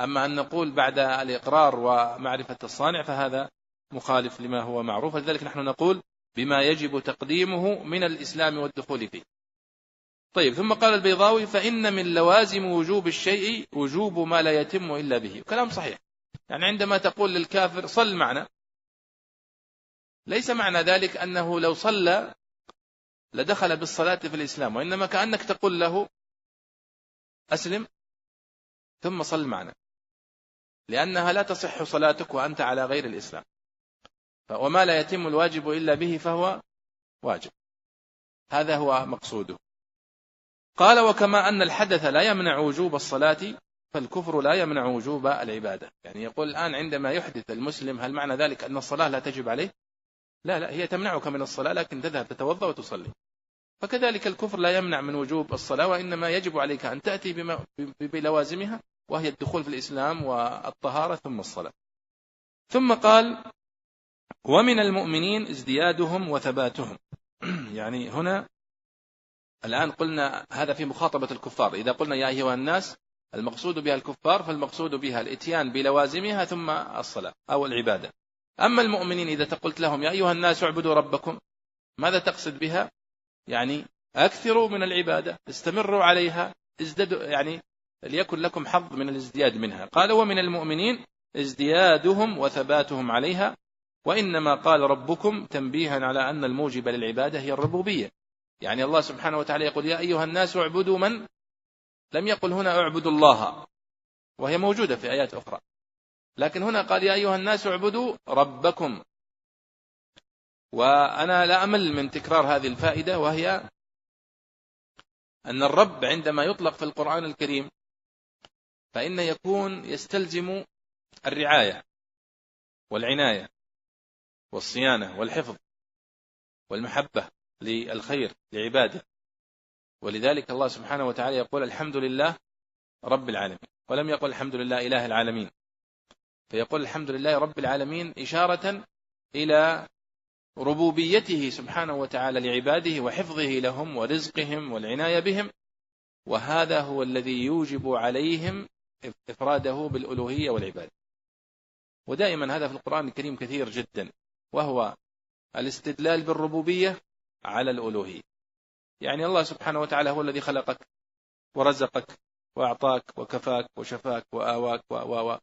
[SPEAKER 2] أما أن نقول بعد الإقرار ومعرفة الصانع فهذا مخالف لما هو معروف. لذلك نحن نقول بما يجب تقديمه من الإسلام والدخول فيه. طيب ثم قال البيضاوي فإن من لوازم وجوب الشيء وجوب ما لا يتم إلا به. كلام صحيح. يعني عندما تقول للكافر صل معنا ليس معنى ذلك أنه لو صلى لدخل بالصلاة في الإسلام وإنما كأنك تقول له أسلم ثم صل معنا لأنها لا تصح صلاتك وأنت على غير الإسلام. وما لا يتم الواجب إلا به فهو واجب. هذا هو مقصوده. قال وكما أن الحدث لا يمنع وجوب الصلاة فالكفر لا يمنع وجوب العبادة. يعني يقول الآن عندما يحدث المسلم هل معنى ذلك أن الصلاة لا تجب عليه؟ لا لا هي تمنعك من الصلاة لكن تذهب تتوضأ وتصلي. فكذلك الكفر لا يمنع من وجوب الصلاة وإنما يجب عليك أن تأتي بلوازمها وهي الدخول في الإسلام والطهارة ثم الصلاة. ثم قال ومن المؤمنين ازديادهم وثباتهم. يعني هنا الآن قلنا هذا في مخاطبة الكفار. إذا قلنا يا أيها الناس المقصود بها الكفار فالمقصود بها الإتيان بلوازمها ثم الصلاة أو العبادة. أما المؤمنين إذا تقلت لهم يا أيها الناس اعبدوا ربكم ماذا تقصد بها؟ يعني أكثروا من العبادة استمروا عليها ازدادوا يعني ليكن لكم حظ من الازدياد منها. قال ومن المؤمنين ازديادهم وثباتهم عليها وإنما قال ربكم تنبيها على أن الموجب للعبادة هي الربوبية. يعني الله سبحانه وتعالى يقول يا أيها الناس اعبدوا من؟ لم يقل هنا اعبدوا الله. وهي موجودة في آيات أخرى. لكن هنا قال يا أيها الناس اعبدوا ربكم. وأنا لا أمل من تكرار هذه الفائدة وهي أن الرب عندما يطلق في القرآن الكريم فإنه يكون يستلزم الرعاية والعناية. والصيانة والحفظ والمحبة للخير لعباده. ولذلك الله سبحانه وتعالى يقول الحمد لله رب العالمين. ولم يقل الحمد لله إله العالمين. فيقول الحمد لله رب العالمين إشارة إلى ربوبيته سبحانه وتعالى لعباده وحفظه لهم ورزقهم والعناية بهم. وهذا هو الذي يوجب عليهم إفراده بالألوهية والعبادة. ودائما هذا في القرآن الكريم كثير جدا. وهو الاستدلال بالربوبية على الألوهية. يعني الله سبحانه وتعالى هو الذي خلقك ورزقك وأعطاك وكفاك وشفاك وآواك و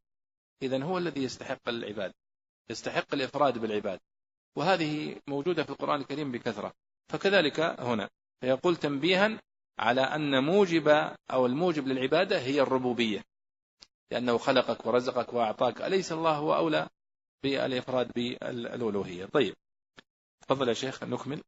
[SPEAKER 2] إذا هو الذي يستحق العباد يستحق الإفراد بالعباد وهذه موجودة في القرآن الكريم بكثرة. فكذلك هنا فيقول تنبيها على أن موجب أو الموجب للعبادة هي الربوبية. لأنه خلقك ورزقك وأعطاك. أليس الله هو أولى؟ بالإفراد بالألوهية. طيب تفضل يا شيخ نكمل.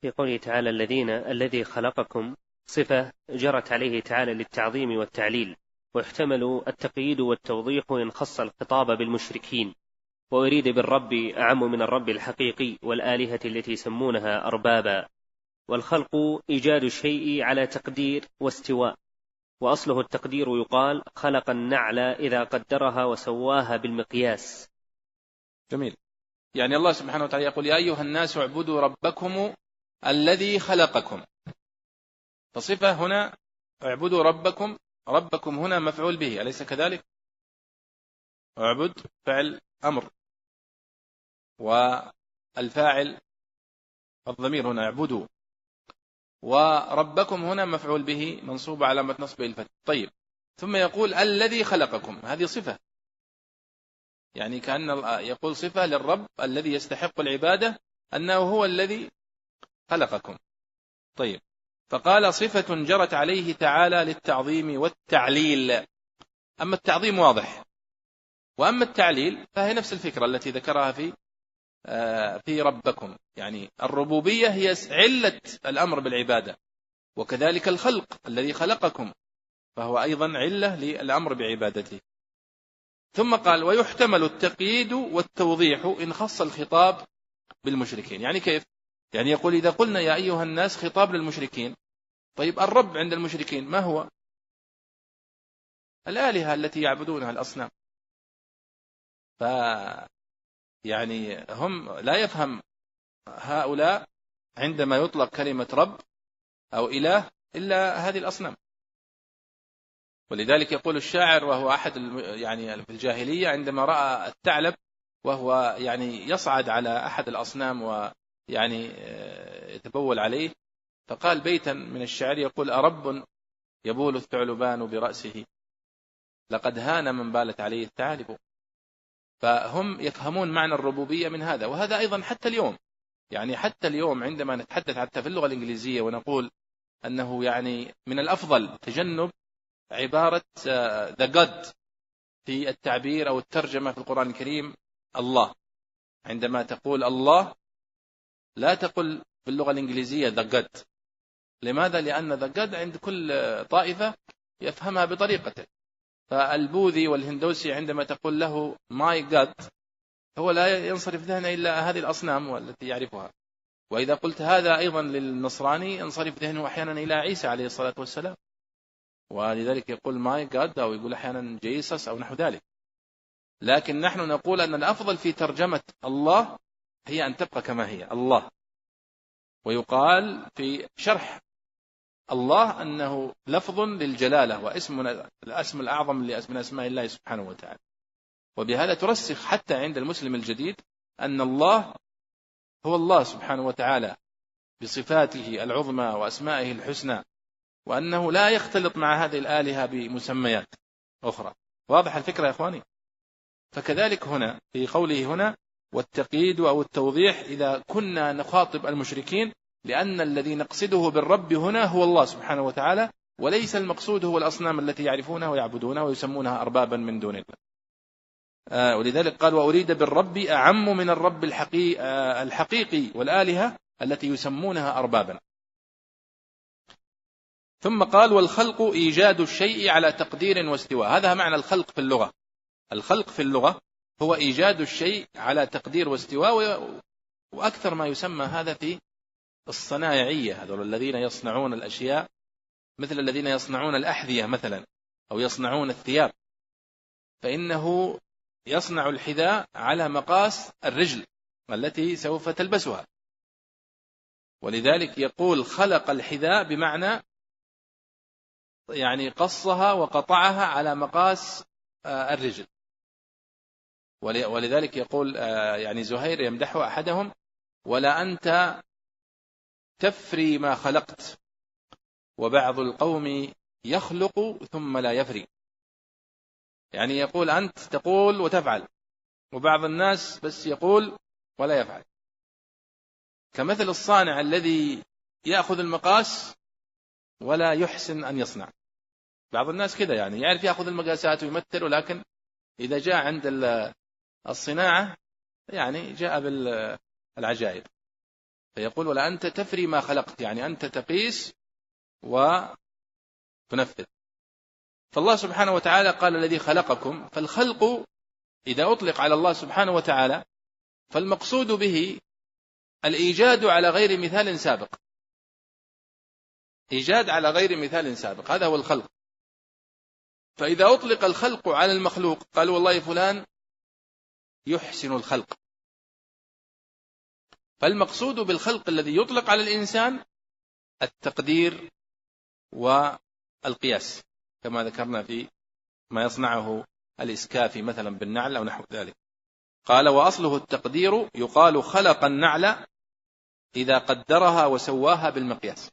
[SPEAKER 3] في قوله تعالى الذين الذي خلقكم صفة جرت عليه تعالى للتعظيم والتعليل ويحتمل التقييد والتوضيح إن خص الخطاب بالمشركين ويريد بالرب أعم من الرب الحقيقي والآلهة التي يسمونها أربابا والخلق إيجاد الشيء على تقدير واستواء. وأصله التقدير يقال خلق النعل إذا قدرها وسواها بالمقياس.
[SPEAKER 2] جميل. يعني الله سبحانه وتعالى يقول يا أيها الناس اعبدوا ربكم الذي خلقكم. فصفة هنا اعبدوا ربكم ربكم هنا مفعول به أليس كذلك؟ اعبد فعل أمر. والفاعل الضمير هنا اعبدوا. وربكم هنا مفعول به منصوب علامة نصبه الفتح. طيب. ثم يقول الذي خلقكم. هذه صفة. يعني كأن يقول صفة للرب الذي يستحق العبادة أنه هو الذي خلقكم. طيب. فقال صفة جرت عليه تعالى للتعظيم والتعليل. أما التعظيم واضح. وأما التعليل فهي نفس الفكرة التي ذكرها في في ربكم. يعني الربوبية هي علة الأمر بالعبادة وكذلك الخلق الذي خلقكم فهو أيضا علة للأمر بعبادته. ثم قال ويحتمل التقييد والتوضيح إن خص الخطاب بالمشركين. يعني كيف؟ يعني يقول إذا قلنا يا أيها الناس خطاب للمشركين طيب الرب عند المشركين ما هو؟ الآلهة التي يعبدونها الأصنام. ف يعني هم لا يفهم هؤلاء عندما يطلق كلمة رب أو إله إلا هذه الأصنام. ولذلك يقول الشاعر وهو أحد يعني في الجاهلية عندما رأى الثعلب وهو يعني يصعد على أحد الأصنام ويعني آه، يتبول عليه فقال بيتا من الشعر يقول أرب يبول الثعلبان برأسه؟ لقد هان من بالت عليه الثعالب فهم يفهمون معنى الربوبية من هذا وهذا أيضا حتى اليوم. يعني حتى اليوم عندما نتحدث حتى في اللغة الإنجليزية ونقول أنه يعني من الأفضل تجنب عبارة ذا uh, God في التعبير أو الترجمة في القرآن الكريم الله. عندما تقول الله لا تقل باللغة الإنجليزية the God. لماذا؟ لأن the God عند كل طائفة يفهمها بطريقته. فالبوذي والهندوسي عندما تقول له my God هو لا ينصرف ذهنه إلا هذه الأصنام التي يعرفها. وإذا قلت هذا أيضا للنصراني ينصرف ذهنه أحيانا إلى عيسى عليه الصلاة والسلام. ولذلك يقول my God أو يقول أحيانا Jesus أو نحو ذلك. لكن نحن نقول أن الأفضل في ترجمة الله هي أن تبقى كما هي الله. ويقال في شرح الله أنه لفظ للجلالة واسم الأسم الأعظم من أسماء الله سبحانه وتعالى. وبهذا ترسخ حتى عند المسلم الجديد أن الله هو الله سبحانه وتعالى بصفاته العظمى وأسمائه الحسنى وأنه لا يختلط مع هذه الآلهة بمسميات أخرى. واضح الفكرة يا إخواني؟ فكذلك هنا في قوله هنا والتقييد أو التوضيح إذا كنا نخاطب المشركين لأن الذي نقصده بالرب هنا هو الله سبحانه وتعالى وليس المقصود هو الأصنام التي يعرفونها ويعبدونها ويسمونها أربابا من دون الله. آه ولذلك قال وأريد بالرب أعم من الرب آه الحقيقي والآلهة التي يسمونها أربابا. ثم قال والخلق إيجاد الشيء على تقدير واستواء. هذا معنى الخلق في اللغة. الخلق في اللغة هو إيجاد الشيء على تقدير واستواء وأكثر ما يسمى هذا في الصنايعية هذول الذين يصنعون الأشياء مثل الذين يصنعون الأحذية مثلا أو يصنعون الثياب. فإنه يصنع الحذاء على مقاس الرجل التي سوف تلبسها. ولذلك يقول خلق الحذاء بمعنى يعني قصها وقطعها على مقاس آه، الرجل. ولذلك يقول آه، يعني زهير يمدح أحدهم ولا أنت تفري ما خلقت. وبعض القوم يخلق ثم لا يفري. يعني يقول أنت تقول وتفعل. وبعض الناس بس يقول ولا يفعل. كمثل الصانع الذي يأخذ المقاس ولا يحسن أن يصنع. بعض الناس كذا يعني يعرف يأخذ المقاسات ويمثل ولكن إذا جاء عند الصناعة يعني جاء بالعجائب فيقول ولا أنت تفري ما خلقت يعني أنت تقيس وتنفذ. فالله سبحانه وتعالى قال الذي خلقكم فالخلق إذا أطلق على الله سبحانه وتعالى فالمقصود به الإيجاد على غير مثال سابق. إيجاد على غير مثال سابق هذا هو الخلق. فإذا أطلق الخلق على المخلوق قال والله فلان يحسن الخلق. فالمقصود بالخلق الذي يطلق على الإنسان التقدير والقياس كما ذكرنا في ما يصنعه الإسكافي مثلا بالنعل أو نحو ذلك. قال وأصله التقدير يقال خلق النعل إذا قدرها وسواها بالمقياس.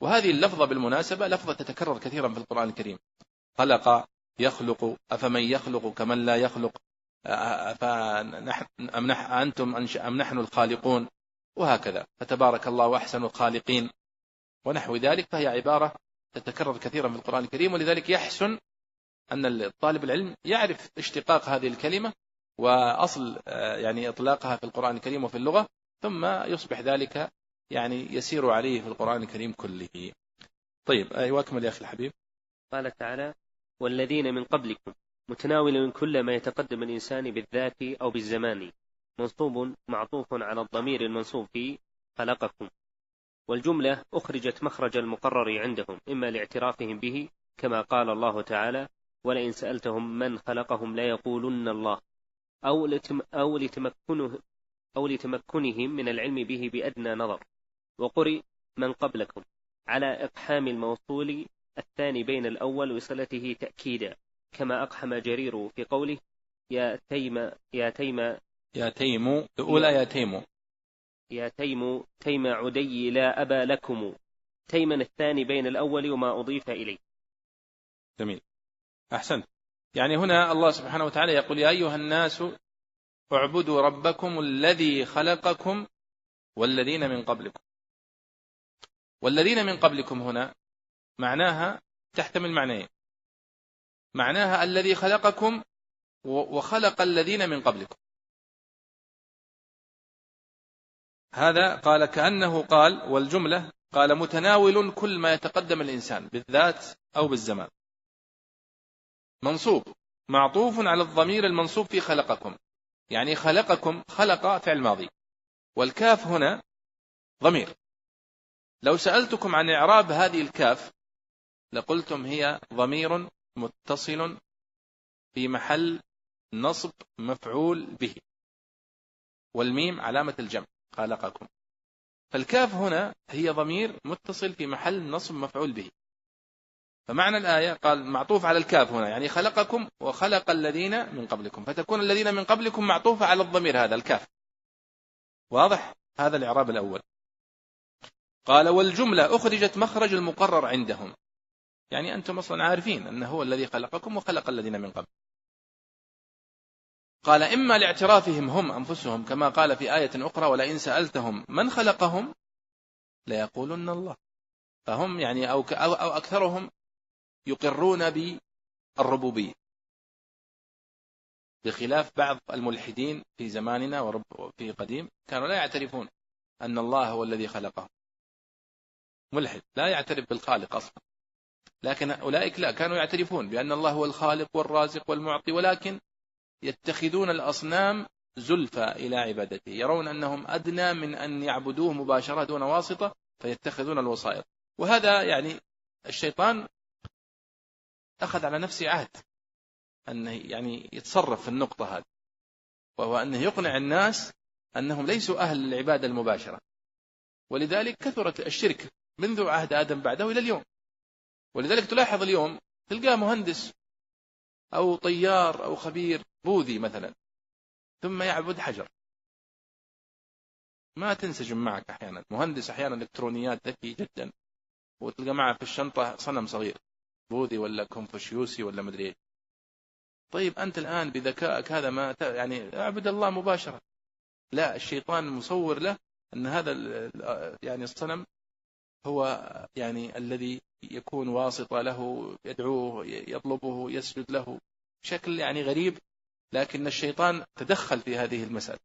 [SPEAKER 2] وهذه اللفظة بالمناسبة لفظة تتكرر كثيرا في القرآن الكريم. خلق يخلق أفمن يخلق كمن لا يخلق. فنحن أنتم أم نحن الخالقون؟ وهكذا. فتبارك الله أحسن الخالقين. ونحو ذلك فهي عبارة تتكرر كثيرا في القرآن الكريم ولذلك يحسن أن الطالب العلم يعرف اشتقاق هذه الكلمة وأصل يعني إطلاقها في القرآن الكريم وفي اللغة ثم يصبح ذلك يعني يسير عليه في القرآن الكريم كله. طيب أيوة أكمل يا أخي الحبيب؟
[SPEAKER 3] قال تعالى والذين من قبلكم متناول كل ما يتقدم الإنسان بالذات أو بالزمان. منصوب معطوف على الضمير المنصوب في خلقكم. والجملة أخرجت مخرج المقرر عندهم إما لاعترافهم به كما قال الله تعالى ولئن سألتهم من خلقهم ليقولن الله أو, لتم أو لتمكنه أو لتمكنهم من العلم به بأدنى نظر. وقرئ من قبلكم على إقحام الموصول الثاني بين الأول وصلته تأكيدا. كما أقحم جرير في قوله يا تيم يا تيم.
[SPEAKER 2] يا تيم الأولى يا تيم.
[SPEAKER 3] يا تيم تيم عدي لا أبا لكم. تيما الثاني بين الأول وما أضيف إليه.
[SPEAKER 2] جميل. أحسنت. يعني هنا الله سبحانه وتعالى يقول يا أيها الناس اعبدوا ربكم الذي خلقكم والذين من قبلكم. والذين من قبلكم هنا معناها تحتمل معنيين. معناها الذي خلقكم وخلق الذين من قبلكم. هذا قال كأنه قال والجملة قال متناول كل ما يتقدم الإنسان بالذات أو بالزمان. منصوب معطوف على الضمير المنصوب في خلقكم. يعني خلقكم خلق فعل ماضي. والكاف هنا ضمير. لو سألتكم عن إعراب هذه الكاف لقلتم هي ضمير متصل في محل نصب مفعول به. والميم علامة الجمع خلقكم. فالكاف هنا هي ضمير متصل في محل نصب مفعول به. فمعنى الآية قال معطوف على الكاف هنا يعني خلقكم وخلق الذين من قبلكم. فتكون الذين من قبلكم معطوفة على الضمير هذا الكاف. واضح؟ هذا الإعراب الأول. قال والجملة أخرجت مخرج المقرر عندهم. يعني أنتم أصلا عارفين أنه هو الذي خلقكم وخلق الذين من قبل. قال إما لاعترافهم هم أنفسهم كما قال في آية أخرى ولئن سألتهم من خلقهم ليقولن الله. فهم يعني أو, أو أكثرهم يقرون بالربوبية. بخلاف بعض الملحدين في زماننا وفي قديم كانوا لا يعترفون أن الله هو الذي خلقهم. ملحد لا يعترف بالخالق أصلا. لكن أولئك لا كانوا يعترفون بأن الله هو الخالق والرازق والمعطي ولكن يتخذون الأصنام زلفى إلى عبادته يرون أنهم أدنى من أن يعبدوه مباشرة دون واسطة فيتخذون الوسائط. وهذا يعني الشيطان أخذ على نفسه عهد أنه يعني يتصرف في النقطة هذه وهو أنه يقنع الناس أنهم ليسوا أهل العبادة المباشرة. ولذلك كثرت الشرك منذ عهد آدم بعده إلى اليوم. ولذلك تلاحظ اليوم تلقاه مهندس أو طيار أو خبير بوذي مثلا ثم يعبد حجر. ما تنسجم معك أحيانا. مهندس أحيانا إلكترونيات ذكي جدا وتلقى معه في الشنطة صنم صغير بوذي ولا كونفوشيوسي ولا مدري طيب أنت الآن بذكائك هذا ما يعني أعبد الله مباشرة. لا الشيطان مصور له أن هذا يعني الصنم هو يعني الذي يكون واسطة له يدعوه يطلبه يسجد له بشكل يعني غريب لكن الشيطان تدخل في هذه المسألة.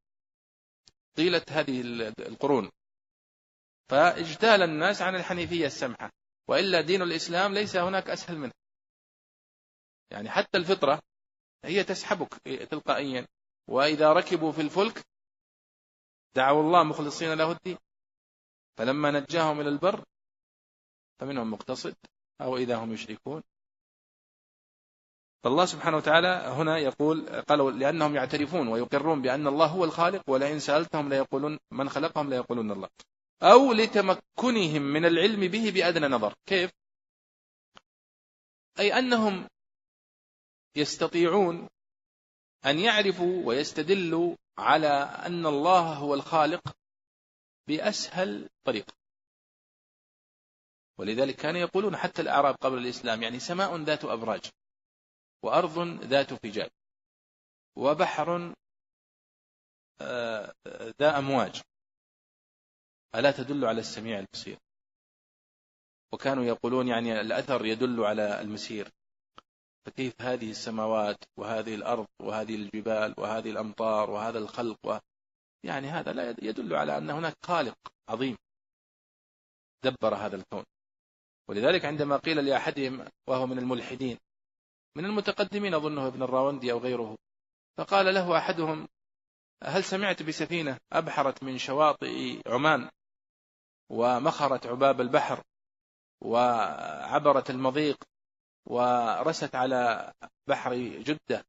[SPEAKER 2] طيلة هذه القرون. فاجتال الناس عن الحنيفية السمحة وإلا دين الإسلام ليس هناك أسهل منه. يعني حتى الفطرة هي تسحبك تلقائيا. وإذا ركبوا في الفلك دعوا الله مخلصين له الدين. فلما نجاهم إلى البر فمنهم مقتصد أو إذا هم يشركون. فالله سبحانه وتعالى هنا يقول قالوا لأنهم يعترفون ويقرون بأن الله هو الخالق ولئن سألتهم ليقولون من خلقهم ليقولون الله. أو لتمكنهم من العلم به بأدنى نظر. كيف؟ أي أنهم يستطيعون أن يعرفوا ويستدلوا على أن الله هو الخالق بأسهل طريقة. ولذلك كانوا يقولون حتى الأعراب قبل الإسلام يعني سماء ذات أبراج وأرض ذات فجاج وبحر آه، ذا أمواج. ألا تدل على السميع البصير؟ وكانوا يقولون يعني الأثر يدل على المسير. فكيف هذه السماوات وهذه الأرض وهذه الجبال وهذه الأمطار وهذا الخلق و... يعني هذا لا يدل على أن هناك خالق عظيم دبر هذا الكون. ولذلك عندما قيل لأحدهم وهو من الملحدين من المتقدمين أظنه ابن الراوندي أو غيره فقال له أحدهم هل سمعت بسفينة أبحرت من شواطئ عمان ومخرت عباب البحر وعبرت المضيق ورست على بحر جدة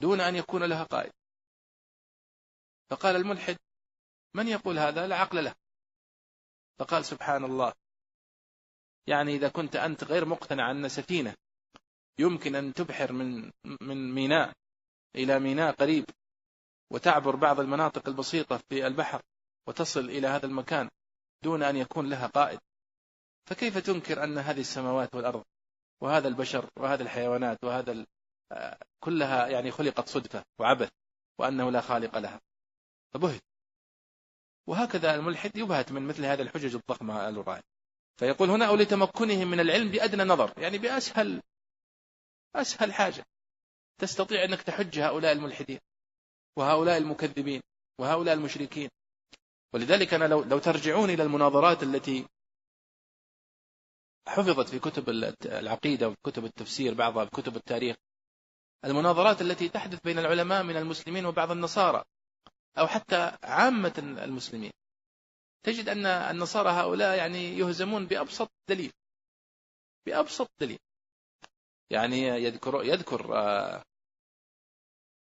[SPEAKER 2] دون أن يكون لها قائد؟ فقال الملحد من يقول هذا؟ لا عقل له. فقال سبحان الله يعني إذا كنت أنت غير مقتنع أن سفينة يمكن أن تبحر من من ميناء إلى ميناء قريب وتعبر بعض المناطق البسيطة في البحر وتصل إلى هذا المكان دون أن يكون لها قائد. فكيف تنكر أن هذه السماوات والأرض وهذا البشر وهذه الحيوانات وهذا كلها يعني خلقت صدفة وعبث وأنه لا خالق لها؟ فبهت. وهكذا الملحد يبهت من مثل هذه الحجج الضخمة الرائعة. فيقول هنا أو لتمكنهم من العلم بأدنى نظر يعني بأسهل أسهل حاجة. تستطيع أنك تحج هؤلاء الملحدين وهؤلاء المكذبين وهؤلاء المشركين. ولذلك أنا لو, لو ترجعون إلى المناظرات التي حفظت في كتب العقيدة وفي كتب التفسير بعضها في كتب التاريخ المناظرات التي تحدث بين العلماء من المسلمين وبعض النصارى أو حتى عامة المسلمين. تجد أن النصارى هؤلاء يعني يهزمون بأبسط دليل. بأبسط دليل. يعني يذكر يذكر آه،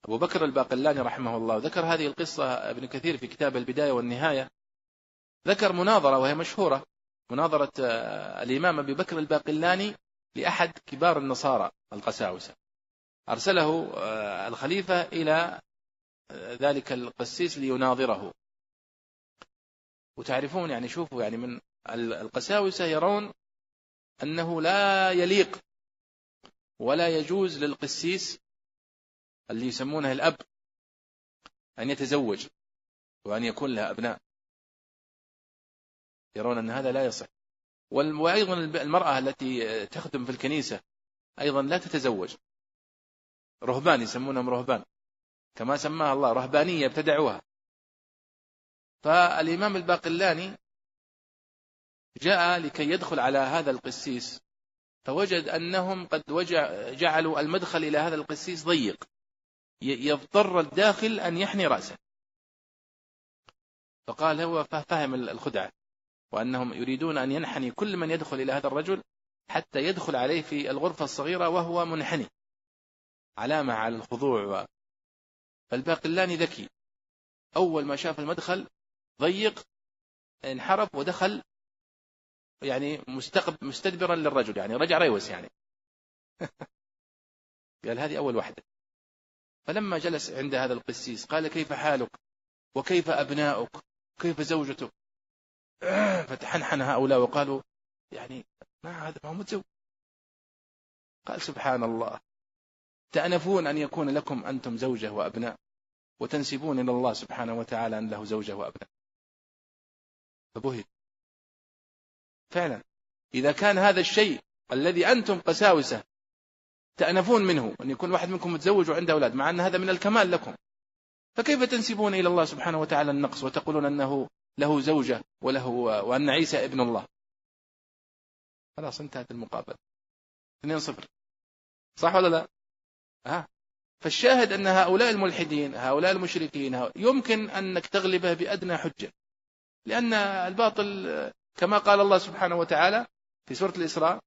[SPEAKER 2] أبو بكر الباقلاني رحمه الله ذكر هذه القصة ابن كثير في كتاب البداية والنهاية. ذكر مناظرة وهي مشهورة مناظرة آه، الإمام أبي بكر الباقلاني لأحد كبار النصارى القساوسة. أرسله آه، الخليفة إلى ذلك القسيس ليناظره. وتعرفون يعني شوفوا يعني من القساوسة يرون أنه لا يليق ولا يجوز للقسيس اللي يسمونه الأب أن يتزوج وأن يكون له أبناء. يرون أن هذا لا يصح. وأيضا المرأة التي تخدم في الكنيسة أيضا لا تتزوج. رهبان يسمونهم رهبان. كما سماها الله رهبانية ابتدعوها فالإمام الباقلاني جاء لكي يدخل على هذا القسيس فوجد أنهم قد جعلوا المدخل إلى هذا القسيس ضيق يضطر الداخل أن يحني رأسه. فقال هو فهم الخدعة وأنهم يريدون أن ينحني كل من يدخل إلى هذا الرجل حتى يدخل عليه في الغرفة الصغيرة وهو منحني علامة على الخضوع و... فالباقلاني ذكي. أول ما شاف المدخل ضيق انحرف ودخل يعني مستقب مستدبرا للرجل يعني رجع ريوس يعني. قال هذه أول واحدة. فلما جلس عند هذا القسيس قال كيف حالك؟ وكيف أبناؤك؟ كيف زوجتك؟ فتحنحن هؤلاء وقالوا يعني ما هذا ما هو متزوج. قال سبحان الله تأنفون أن يكون لكم أنتم زوجة وأبناء وتنسبون إلى الله سبحانه وتعالى أن له زوجة وأبناء. فبهت. فعلا. إذا كان هذا الشيء الذي أنتم قساوسة تأنفون منه أن يكون واحد منكم متزوج وعنده أولاد مع أن هذا من الكمال لكم فكيف تنسبون إلى الله سبحانه وتعالى النقص وتقولون أنه له زوجة وله وأن عيسى ابن الله؟ خلاص انتهت المقابلة. 2 صفر. صح ولا لا؟ ها فالشاهد أن هؤلاء الملحدين هؤلاء المشركين يمكن أنك تغلبه بأدنى حجة. لأن الباطل كما قال الله سبحانه وتعالى في سورة الإسراء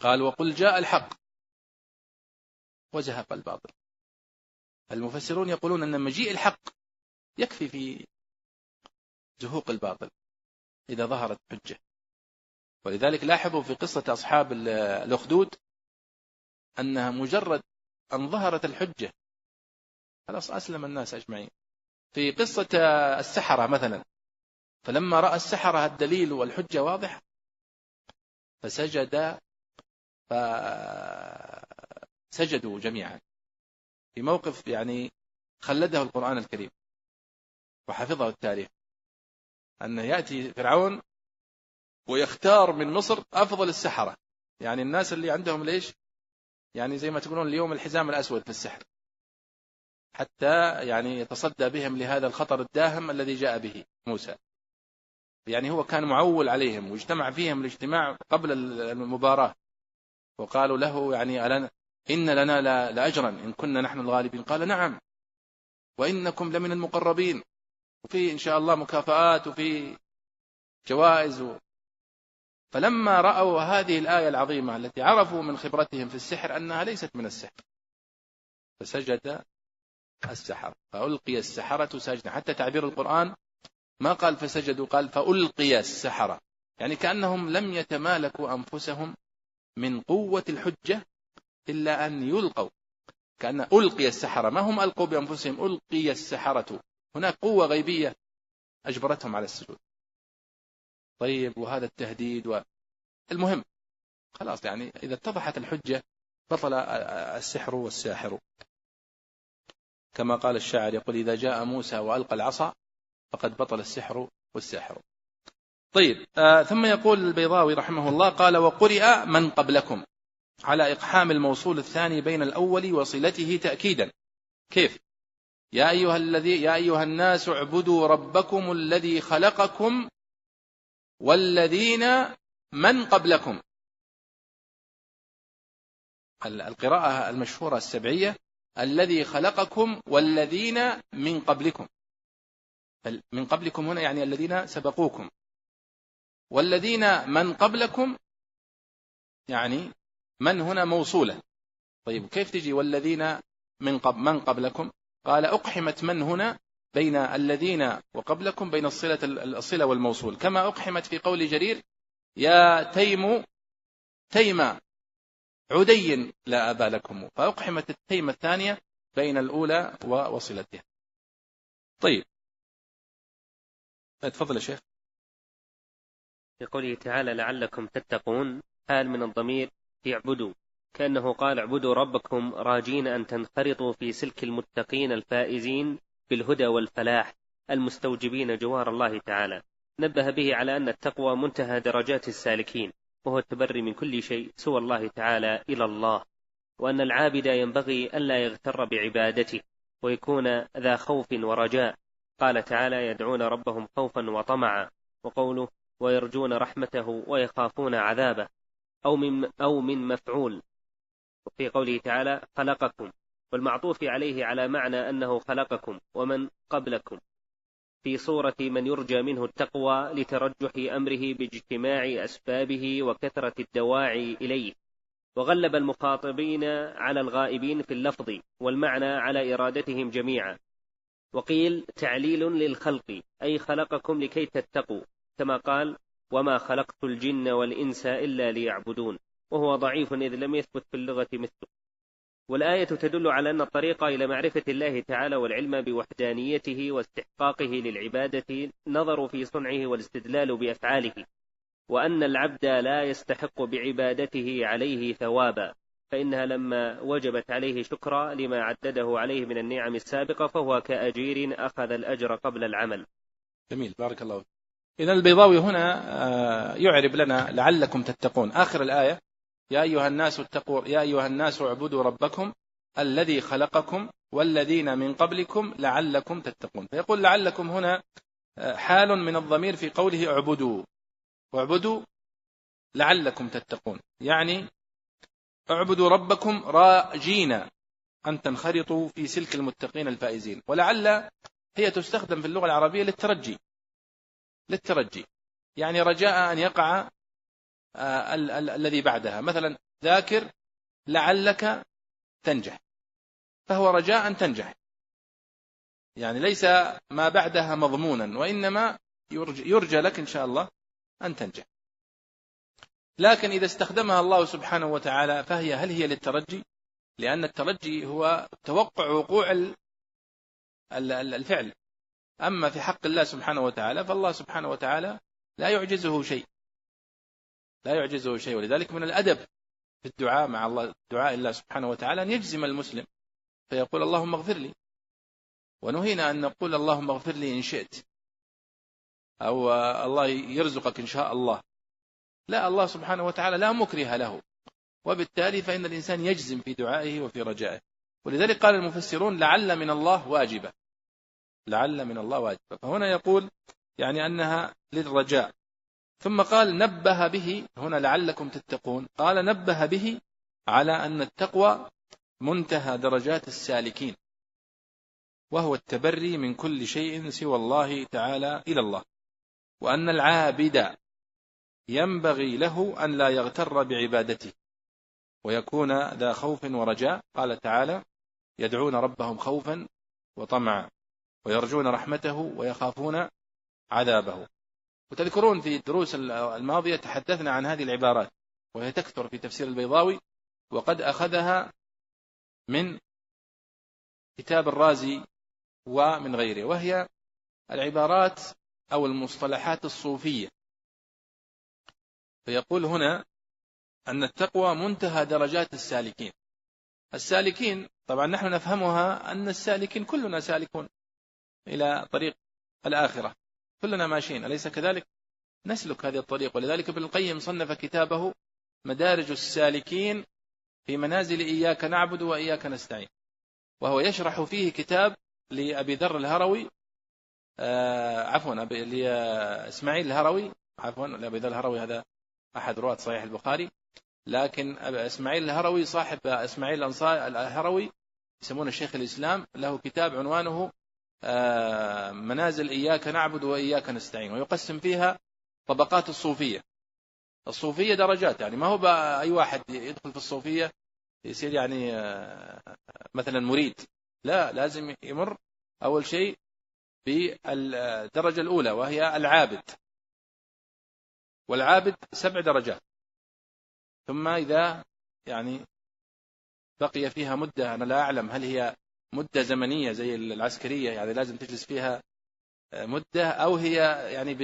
[SPEAKER 2] قال وقل جاء الحق وزهق الباطل. المفسرون يقولون أن مجيء الحق يكفي في زهوق الباطل إذا ظهرت حجة. ولذلك لاحظوا في قصة أصحاب الأخدود أنها مجرد أن ظهرت الحجة. خلاص أسلم الناس أجمعين. في قصة السحرة مثلا فلما رأى السحرة الدليل والحجة واضحة فسجد فسجدوا جميعا. في موقف يعني خلده القرآن الكريم وحفظه التاريخ أن يأتي فرعون ويختار من مصر أفضل السحرة. يعني الناس اللي عندهم ليش؟ يعني زي ما تقولون اليوم الحزام الأسود في السحر حتى يعني يتصدى بهم لهذا الخطر الداهم الذي جاء به موسى. يعني هو كان معول عليهم واجتمع فيهم الاجتماع قبل المباراة. وقالوا له يعني ألنا إن لنا لأجرا إن كنا نحن الغالبين. قال نعم. وإنكم لمن المقربين. وفي إن شاء الله مكافآت وفي جوائز. فلما رأوا هذه الآية العظيمة التي عرفوا من خبرتهم في السحر أنها ليست من السحر فسجد السحر. فألقي السحرة ساجدا حتى تعبير القرآن ما قال فسجدوا قال فألقي السحرة. يعني كأنهم لم يتمالكوا أنفسهم من قوة الحجة إلا أن يلقوا. كأن ألقي السحرة. ما هم ألقوا بأنفسهم؟ ألقي السحرة. هناك قوة غيبية أجبرتهم على السجود. طيب وهذا التهديد و... المهم خلاص يعني إذا اتضحت الحجة بطل السحر والساحر. كما قال الشاعر يقول إذا جاء موسى وألقى العصا فقد بطل السحر والساحر. طيب آه ثم يقول البيضاوي رحمه الله قال وقرئ من قبلكم على إقحام الموصول الثاني بين الأول وصلته تأكيدا. كيف؟ يا أيها الذي يا أيها الناس اعبدوا ربكم الذي خلقكم والذين من قبلكم. القراءة المشهورة السبعية الذي خلقكم والذين من قبلكم. من قبلكم هنا يعني الذين سبقوكم. والذين من قبلكم يعني من هنا موصولة. طيب كيف تجي والذين من قبل من قبلكم؟ قال أقحمت من هنا بين الذين وقبلكم بين الصلة الصلة والموصول. كما أقحمت في قول جرير يا تيم تيم عدي لا أبا لكم. فأقحمت التيمة الثانية بين الأولى وصلتها. طيب تفضل يا شيخ.
[SPEAKER 3] في قوله تعالى لعلكم تتقون حال من الضمير اعبدوا. كأنه قال اعبدوا ربكم راجين أن تنخرطوا في سلك المتقين الفائزين بالهدى والفلاح المستوجبين جوار الله تعالى. نبه به على أن التقوى منتهى درجات السالكين وهو التبري من كل شيء سوى الله تعالى إلى الله وأن العابد ينبغي ألا يغتر بعبادته ويكون ذا خوف ورجاء. قال تعالى يدعون ربهم خوفا وطمعا وقوله ويرجون رحمته ويخافون عذابه أو من أو من مفعول. وفي قوله تعالى خلقكم والمعطوف عليه على معنى أنه خلقكم ومن قبلكم. في صورة من يرجى منه التقوى لترجح أمره باجتماع أسبابه وكثرة الدواعي إليه. وغلب المخاطبين على الغائبين في اللفظ والمعنى على إرادتهم جميعا. وقيل تعليل للخلق أي خلقكم لكي تتقوا كما قال وما خلقت الجن والإنس إلا ليعبدون وهو ضعيف إذ لم يثبت في اللغة مثله. والآية تدل على أن الطريق إلى معرفة الله تعالى والعلم بوحدانيته واستحقاقه للعبادة نظر في صنعه والاستدلال بأفعاله وأن العبد لا يستحق بعبادته عليه ثوابا. فإنها لما وجبت عليه شكرا لما عدده عليه من النعم السابقة فهو كأجير أخذ الأجر قبل العمل.
[SPEAKER 2] جميل بارك الله إذا البيضاوي هنا آه، يعرب لنا لعلكم تتقون. آخر الآية يا أيها الناس اتقوا يا أيها الناس اعبدوا ربكم الذي خلقكم والذين من قبلكم لعلكم تتقون. فيقول لعلكم هنا آه، حال من الضمير في قوله اعبدوا. واعبدوا لعلكم تتقون. يعني اعبدوا ربكم راجين أن تنخرطوا في سلك المتقين الفائزين. ولعل هي تستخدم في اللغة العربية للترجي. للترجي. يعني رجاء أن يقع آه، ال- ال- الذي بعدها. مثلا ذاكر لعلك تنجح. فهو رجاء أن تنجح. يعني ليس ما بعدها مضمونا وإنما يرجى, يرجى لك إن شاء الله أن تنجح. لكن إذا استخدمها الله سبحانه وتعالى فهي هل هي للترجي؟ لأن الترجي هو توقع وقوع الفعل. أما في حق الله سبحانه وتعالى فالله سبحانه وتعالى لا يعجزه شيء. لا يعجزه شيء. ولذلك من الأدب في الدعاء مع الله دعاء الله سبحانه وتعالى أن يجزم المسلم. فيقول اللهم اغفر لي. ونهينا أن نقول اللهم اغفر لي إن شئت. أو الله يرزقك إن شاء الله. لا الله سبحانه وتعالى لا مكره له. وبالتالي فإن الإنسان يجزم في دعائه وفي رجائه. ولذلك قال المفسرون لعل من الله واجبة. لعل من الله واجبة. فهنا يقول يعني أنها للرجاء. ثم قال نبه به. هنا لعلكم تتقون. قال نبه به على أن التقوى منتهى درجات السالكين. وهو التبري من كل شيء سوى الله تعالى إلى الله. وأن العابد ينبغي له أن لا يغتر بعبادته ويكون ذا خوف ورجاء. قال تعالى يدعون ربهم خوفا وطمعا ويرجون رحمته ويخافون عذابه. وتذكرون في الدروس الماضية تحدثنا عن هذه العبارات وهي تكثر في تفسير البيضاوي وقد أخذها من كتاب الرازي ومن غيره وهي العبارات أو المصطلحات الصوفية. فيقول هنا أن التقوى منتهى درجات السالكين. السالكين طبعا نحن نفهمها أن السالكين كلنا سالكون إلى طريق الآخرة. كلنا ماشيين أليس كذلك؟ نسلك هذه الطريق. ولذلك ابن القيم صنف كتابه مدارج السالكين في منازل إياك نعبد وإياك نستعين. وهو يشرح فيه كتاب لأبي ذر الهروي آه عفوا لإسماعيل الهروي عفوا لأبي ذر الهروي هذا أحد رواة صحيح البخاري. لكن إسماعيل الهروي صاحب إسماعيل الأنصار الهروي يسمونه الشيخ الإسلام له كتاب عنوانه آه، منازل إياك نعبد وإياك نستعين ويقسم فيها طبقات الصوفية. الصوفية درجات يعني ما هو أي واحد يدخل في الصوفية يصير يعني آه، مثلا مريد. لا لازم يمر أول شيء بالدرجة الأولى وهي العابد. والعابد سبع درجات. ثم إذا يعني بقي فيها مدة أنا لا أعلم هل هي مدة زمنية زي العسكرية يعني لازم تجلس فيها مدة أو هي يعني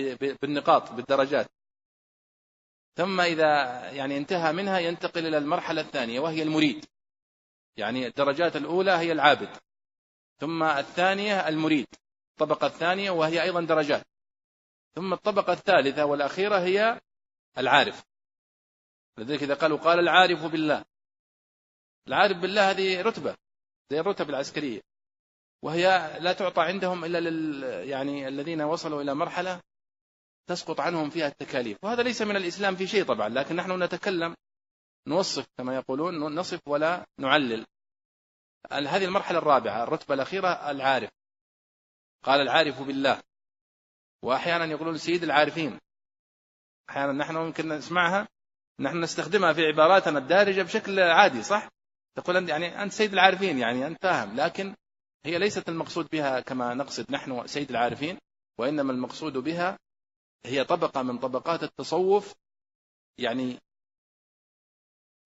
[SPEAKER 2] بالنقاط بالدرجات. ثم إذا يعني انتهى منها ينتقل إلى المرحلة الثانية وهي المريد. يعني الدرجات الأولى هي العابد. ثم الثانية المريد. الطبقة الثانية وهي أيضا درجات. ثم الطبقة الثالثة والأخيرة هي العارف. لذلك إذا قالوا قال العارف بالله. العارف بالله هذه رتبة زي الرتب العسكرية. وهي لا تعطى عندهم إلا لل يعني الذين وصلوا إلى مرحلة تسقط عنهم فيها التكاليف. وهذا ليس من الإسلام في شيء طبعا لكن نحن نتكلم نوصف كما يقولون نصف ولا نعلل. هذه المرحلة الرابعة الرتبة الأخيرة العارف. قال العارف بالله. وأحيانا يقولون سيد العارفين. أحيانا نحن ممكن نسمعها نحن نستخدمها في عباراتنا الدارجة بشكل عادي صح؟ تقول يعني أنت سيد العارفين يعني أنت فاهم لكن هي ليست المقصود بها كما نقصد نحن سيد العارفين وإنما المقصود بها هي طبقة من طبقات التصوف يعني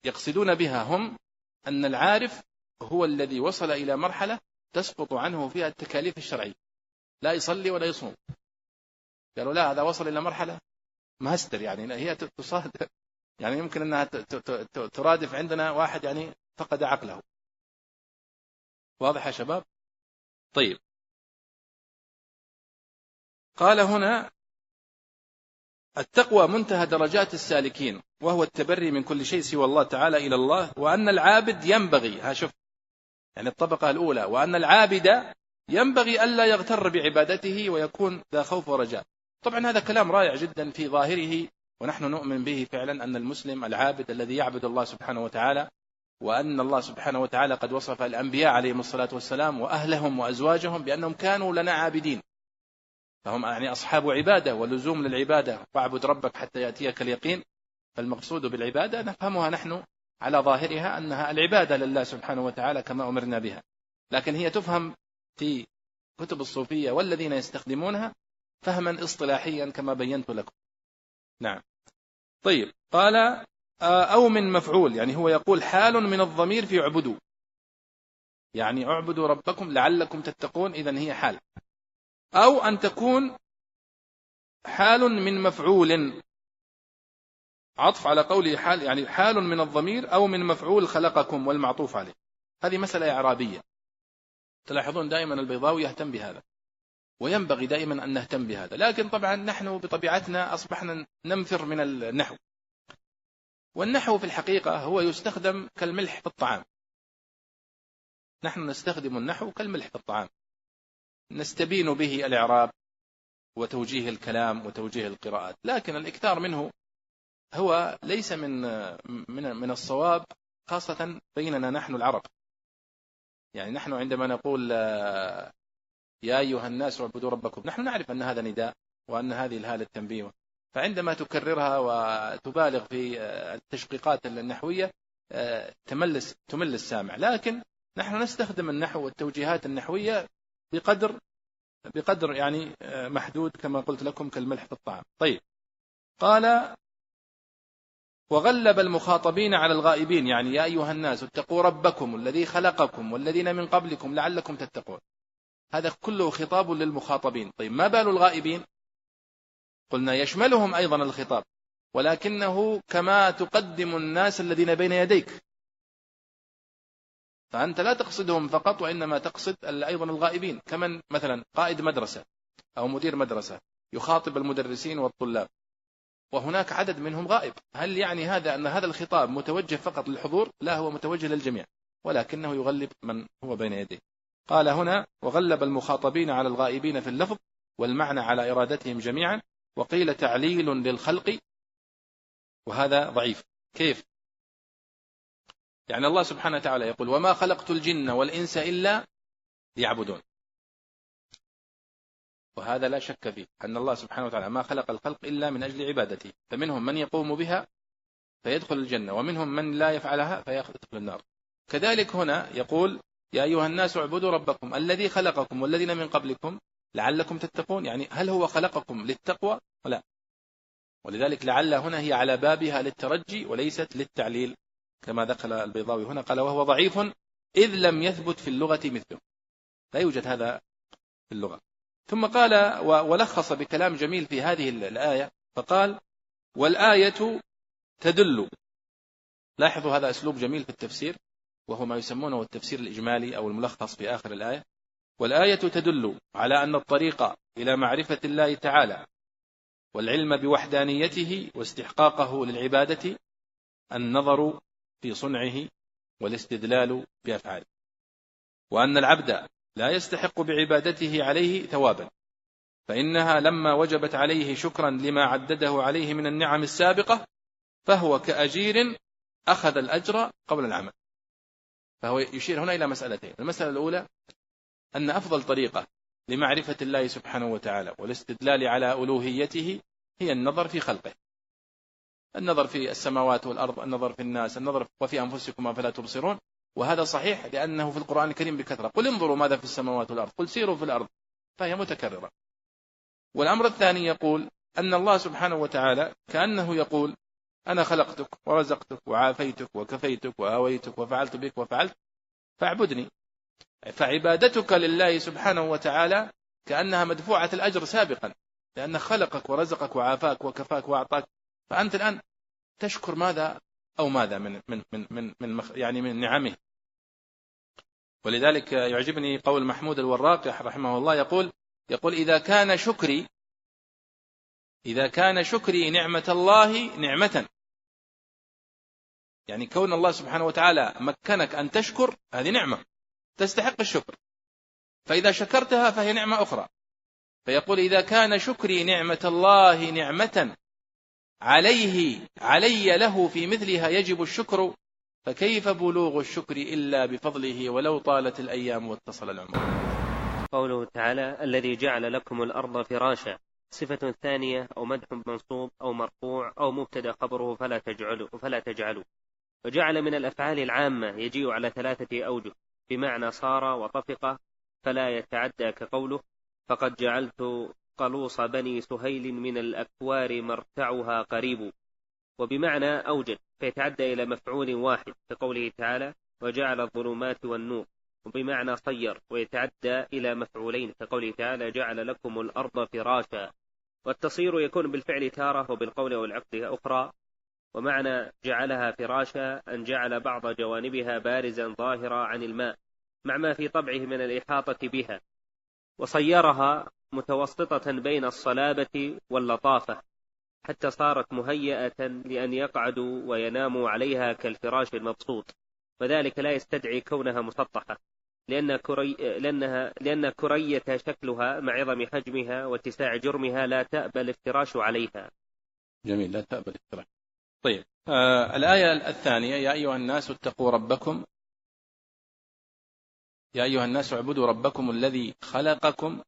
[SPEAKER 2] يقصدون بها هم أن العارف هو الذي وصل إلى مرحلة تسقط عنه فيها التكاليف الشرعية. لا يصلي ولا يصوم. قالوا لا هذا وصل إلى مرحلة مهستر يعني هي تصاد يعني يمكن أنها ترادف عندنا واحد يعني فقد عقله. واضح يا شباب؟ طيب. قال هنا التقوى منتهى درجات السالكين وهو التبري من كل شيء سوى الله تعالى إلى الله وأن العابد ينبغي ها شوف. يعني الطبقة الأولى وأن العابد ينبغي ألا يغتر بعبادته ويكون ذا خوف ورجاء. طبعا هذا كلام رائع جدا في ظاهره ونحن نؤمن به فعلا أن المسلم العابد الذي يعبد الله سبحانه وتعالى وأن الله سبحانه وتعالى قد وصف الأنبياء عليهم الصلاة والسلام وأهلهم وأزواجهم بأنهم كانوا لنا عابدين. فهم يعني أصحاب عبادة ولزوم للعبادة واعبد ربك حتى يأتيك اليقين. فالمقصود بالعبادة نفهمها نحن على ظاهرها أنها العبادة لله سبحانه وتعالى كما أمرنا بها. لكن هي تفهم في كتب الصوفية والذين يستخدمونها فهما اصطلاحيا كما بينت لكم. نعم. طيب. قال آه، أو من مفعول يعني هو يقول حال من الضمير في اعبدوا. يعني اعبدوا ربكم لعلكم تتقون إذا هي حال. أو أن تكون حال من مفعول. عطف على قوله حال يعني حال من الضمير أو من مفعول خلقكم والمعطوف عليه. هذه مسألة إعرابية. تلاحظون دائما البيضاوي يهتم بهذا. وينبغي دائما أن نهتم بهذا. لكن طبعا نحن بطبيعتنا أصبحنا ننفر من النحو. والنحو في الحقيقة هو يستخدم كالملح في الطعام. نحن نستخدم النحو كالملح في الطعام. نستبين به الإعراب وتوجيه الكلام وتوجيه القراءات. لكن الإكثار منه هو ليس من من من الصواب خاصة بيننا نحن العرب. يعني نحن عندما نقول يا أيها الناس اعبدوا ربكم. نحن نعرف أن هذا نداء وأن هذه الهالة التنبيه فعندما تكررها وتبالغ في التشقيقات النحوية تملس تمل السامع. لكن نحن نستخدم النحو والتوجيهات النحوية بقدر بقدر يعني محدود كما قلت لكم كالملح في الطعام. طيب. قال وغلب المخاطبين على الغائبين. يعني يا أيها الناس اتقوا ربكم الذي خلقكم والذين من قبلكم لعلكم تتقون. هذا كله خطاب للمخاطبين. طيب ما بال الغائبين؟ قلنا يشملهم أيضا الخطاب ولكنه كما تقدم الناس الذين بين يديك. فأنت لا تقصدهم فقط وإنما تقصد أيضا الغائبين. كمن؟ مثلا قائد مدرسة أو مدير مدرسة يخاطب المدرسين والطلاب وهناك عدد منهم غائب. هل يعني هذا أن هذا الخطاب متوجه فقط للحضور؟ لا هو متوجه للجميع ولكنه يغلب من هو بين يديه. قال هنا وغلب المخاطبين على الغائبين في اللفظ والمعنى على إرادتهم جميعا وقيل تعليل للخلق. وهذا ضعيف. كيف؟ يعني الله سبحانه وتعالى يقول وما خلقت الجن والإنس إلا ليعبدون. وهذا لا شك فيه أن الله سبحانه وتعالى ما خلق الخلق إلا من أجل عبادته. فمنهم من يقوم بها فيدخل الجنة ومنهم من لا يفعلها فيدخل النار. كذلك هنا يقول يا أيها الناس اعبدوا ربكم الذي خلقكم والذين من قبلكم لعلكم تتقون. يعني هل هو خلقكم للتقوى؟ ولا ولذلك لعل هنا هي على بابها للترجي وليست للتعليل كما دخل البيضاوي هنا قال وهو ضعيف إذ لم يثبت في اللغة مثله. لا يوجد هذا في اللغة. ثم قال ولخص بكلام جميل في هذه الآية فقال والآية تدل. لاحظوا هذا أسلوب جميل في التفسير. وهو ما يسمونه التفسير الإجمالي أو الملخص في آخر الآية والآية تدل على أن الطريق إلى معرفة الله تعالى والعلم بوحدانيته واستحقاقه للعبادة النظر في صنعه والاستدلال بأفعاله. وأن العبد لا يستحق بعبادته عليه ثوابا فإنها لما وجبت عليه شكرا لما عدده عليه من النعم السابقة فهو كأجير أخذ الأجر قبل العمل. فهو يشير هنا إلى مسألتين. المسألة الأولى أن أفضل طريقة لمعرفة الله سبحانه وتعالى والاستدلال على ألوهيته هي النظر في خلقه. النظر في السماوات والأرض النظر في الناس النظر وفي أنفسكم أفلا تبصرون. وهذا صحيح لأنه في القرآن الكريم بكثرة. قل انظروا ماذا في السماوات والأرض قل سيروا في الأرض فهي متكررة. والأمر الثاني يقول أن الله سبحانه وتعالى كأنه يقول أنا خلقتك ورزقتك وعافيتك وكفيتك وآويتك وفعلت بك وفعلت فاعبدني. فعبادتك لله سبحانه وتعالى كأنها مدفوعة الأجر سابقا لأنه خلقك ورزقك وعافاك وكفاك وأعطاك. فأنت الآن تشكر ماذا أو ماذا من من من من, من يعني من نعمه. ولذلك يعجبني قول محمود الوراق رحمه الله يقول يقول إذا كان شكري إذا كان شكري نعمة الله نعمة. يعني كون الله سبحانه وتعالى مكنك أن تشكر هذه نعمة. تستحق الشكر. فإذا شكرتها فهي نعمة أخرى. فيقول إذا كان شكري نعمة الله نعمة عليه علي له في مثلها يجب الشكر فكيف بلوغ الشكر إلا بفضله ولو طالت الأيام واتصل العمر؟
[SPEAKER 3] قوله تعالى الذي جعل لكم الأرض فراشا. صفة ثانية أو مدح منصوب أو مرفوع أو مبتدأ خبره فلا تجعلوا فلا تجعلوا وجعل من الأفعال العامة يجيء على ثلاثة أوجه. بمعنى صار وطفق فلا يتعدى كقوله فقد جعلت قلوص بني سهيل من الأكوار مرتعها قريب. وبمعنى أوجد فيتعدى إلى مفعول واحد كقوله تعالى وجعل الظلمات والنور. وبمعنى صير ويتعدى إلى مفعولين كقوله تعالى جعل لكم الأرض فراشا. والتصير يكون بالفعل تارة وبالقول أو العقد أخرى ومعنى جعلها فراشا أن جعل بعض جوانبها بارزا ظاهرا عن الماء مع ما في طبعه من الإحاطة بها وصيرها متوسطة بين الصلابة واللطافة حتى صارت مهيئة لأن يقعدوا ويناموا عليها كالفراش المبسوط وذلك لا يستدعي كونها مسطحة. لأن, كري... لأنها... لأن كرية شكلها مع عظم حجمها واتساع جرمها لا تأبى الافتراش عليها.
[SPEAKER 2] جميل لا تأبى الافتراش. طيب آه الآية الثانية يا أيها الناس اتقوا ربكم. يا أيها الناس اعبدوا ربكم الذي خلقكم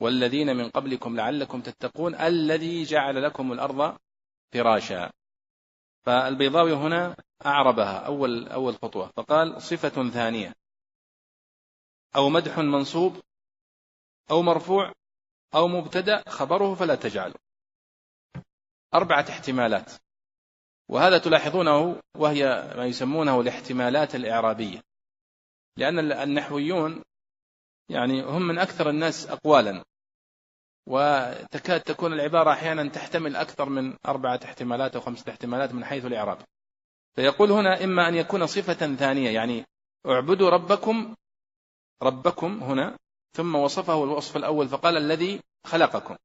[SPEAKER 2] والذين من قبلكم لعلكم تتقون الذي جعل لكم الأرض فراشا. فالبيضاوي هنا أعربها أول أول خطوة. فقال صفة ثانية. أو مدح منصوب أو مرفوع أو مبتدأ خبره فلا تجعله. أربعة احتمالات. وهذا تلاحظونه وهي ما يسمونه الاحتمالات الإعرابية. لأن النحويون يعني هم من أكثر الناس أقوالا. وتكاد تكون العبارة أحيانا تحتمل أكثر من أربعة احتمالات أو خمسة احتمالات من حيث الإعراب. فيقول هنا إما أن يكون صفة ثانية يعني اعبدوا ربكم ربكم هنا ثم وصفه الوصف الأول فقال الذي خلقكم.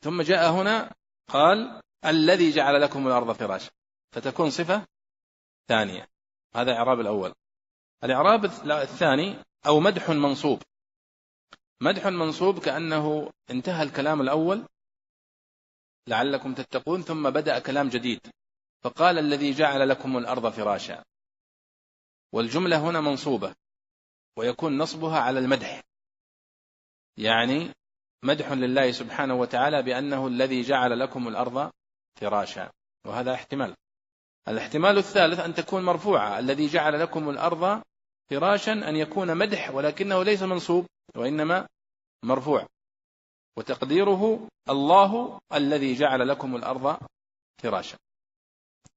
[SPEAKER 2] ثم جاء هنا قال الذي جعل لكم الأرض فراشا. فتكون صفة ثانية. هذا إعراب الأول. الإعراب الثاني أو مدح منصوب. مدح منصوب كأنه انتهى الكلام الأول لعلكم تتقون ثم بدأ كلام جديد. فقال الذي جعل لكم الأرض فراشا. والجملة هنا منصوبة ويكون نصبها على المدح. يعني مدح لله سبحانه وتعالى بأنه الذي جعل لكم الأرض فراشا وهذا احتمال. الاحتمال الثالث أن تكون مرفوعة الذي جعل لكم الأرض فراشا أن يكون مدح ولكنه ليس منصوب وإنما مرفوع. وتقديره الله الذي جعل لكم الأرض فراشا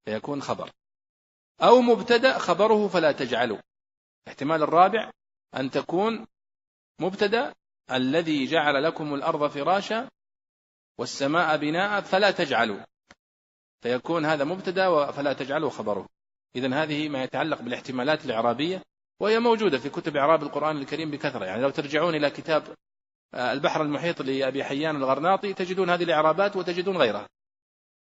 [SPEAKER 2] فيكون خبر. أو مبتدأ خبره فلا تجعلوا الاحتمال الرابع أن تكون مبتدأ الذي جعل لكم الأرض فراشا والسماء بناء فلا تجعلوا. فيكون هذا مبتدأ فلا تجعلوا خبره. إذا هذه ما يتعلق بالاحتمالات الإعرابية وهي موجودة في كتب إعراب القرآن الكريم بكثرة. يعني لو ترجعون إلى كتاب آه، البحر المحيط لأبي حيان الغرناطي تجدون هذه الإعرابات وتجدون غيرها.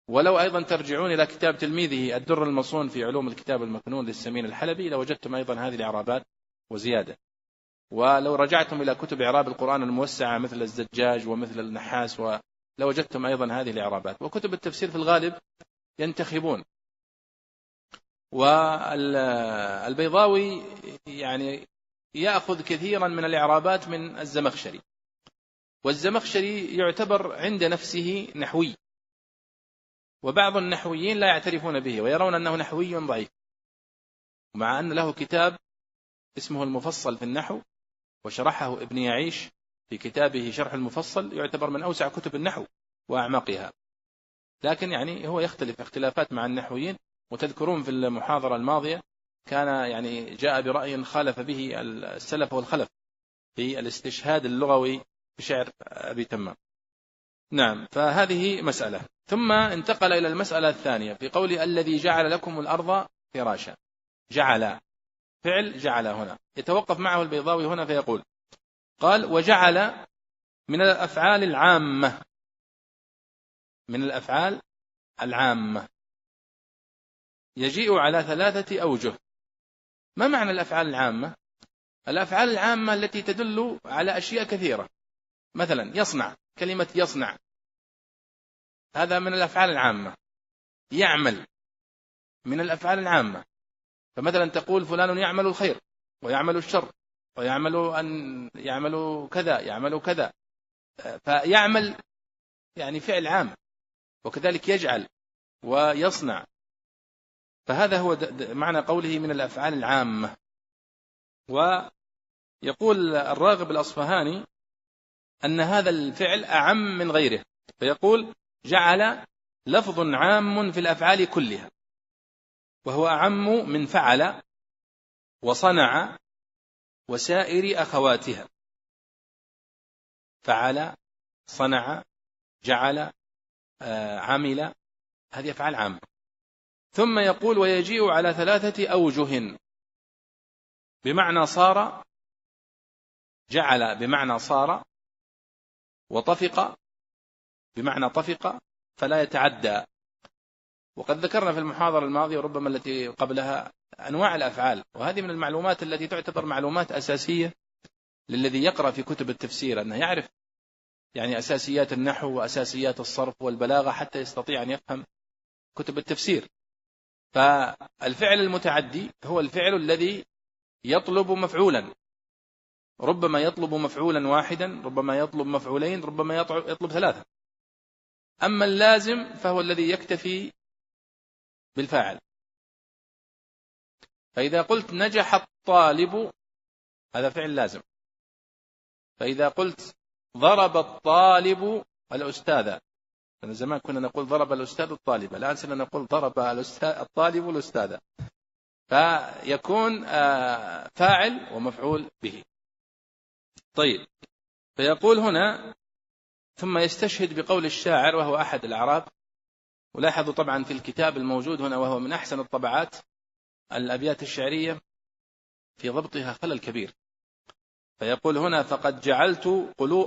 [SPEAKER 2] ولو أيضا ترجعون إلى كتاب تلميذه الدر المصون في علوم الكتاب المكنون للسمين الحلبي لوجدتم أيضا هذه الإعرابات وزيادة. ولو رجعتم إلى كتب إعراب القرآن الموسعة مثل الزجاج ومثل النحاس ولوجدتم أيضا هذه الإعرابات. وكتب التفسير في الغالب ينتخبون. والبيضاوي يعني يأخذ كثيرا من الإعرابات من الزمخشري. والزمخشري يعتبر عند نفسه نحوي. وبعض النحويين لا يعترفون به ويرون أنه نحوي ضعيف مع أن له كتاب اسمه المفصل في النحو وشرحه ابن يعيش في كتابه شرح المفصل يعتبر من أوسع كتب النحو وأعمقها. لكن يعني هو يختلف اختلافات مع النحويين وتذكرون في المحاضرة الماضية كان يعني جاء برأي خالف به السلف والخلف في الاستشهاد اللغوي بشعر أبي تمام. نعم فهذه مسألة. ثم انتقل إلى المسألة الثانية في قول الذي جعل لكم الأرض فراشا. جعل. فعل جعل هنا. يتوقف معه البيضاوي هنا فيقول قال وجعل من الأفعال العامة. من الأفعال العامة. يجيء على ثلاثة أوجه. ما معنى الأفعال العامة؟ الأفعال العامة التي تدل على أشياء كثيرة. مثلا يصنع. كلمة يصنع. هذا من الأفعال العامة. يعمل. من الأفعال العامة. فمثلا تقول فلان يعمل الخير ويعمل الشر ويعمل أن يعمل كذا يعمل كذا. فيعمل يعني فعل عام وكذلك يجعل ويصنع. فهذا هو معنى قوله من الأفعال العامة. ويقول الراغب الأصفهاني أن هذا الفعل أعم من غيره فيقول جعل لفظ عام في الأفعال كلها وهو أعم من فعل وصنع وسائر أخواتها. فعل صنع جعل آه، عمل هذه أفعال عامة. ثم يقول ويجيء على ثلاثة أوجه. بمعنى صار جعل بمعنى صار وطفق بمعنى طفق فلا يتعدى. وقد ذكرنا في المحاضرة الماضية وربما التي قبلها أنواع الأفعال وهذه من المعلومات التي تعتبر معلومات أساسية للذي يقرأ في كتب التفسير أنه يعرف يعني أساسيات النحو وأساسيات الصرف والبلاغة حتى يستطيع أن يفهم كتب التفسير. فالفعل المتعدي هو الفعل الذي يطلب مفعولا. ربما يطلب مفعولا واحدا ربما يطلب مفعولين ربما يطلب ثلاثة. أما اللازم فهو الذي يكتفي بالفاعل. فإذا قلت نجح الطالب هذا فعل لازم. فإذا قلت ضرب الطالب الأستاذ زمان كنا نقول ضرب الأستاذ الطالبة الآن صرنا نقول ضرب الطالب الأستاذة فيكون آه، فاعل ومفعول به. طيب. فيقول هنا ثم يستشهد بقول الشاعر وهو أحد الأعراب. ولاحظوا طبعا في الكتاب الموجود هنا وهو من أحسن الطبعات الأبيات الشعرية في ضبطها خلل كبير. فيقول هنا فقد جعلت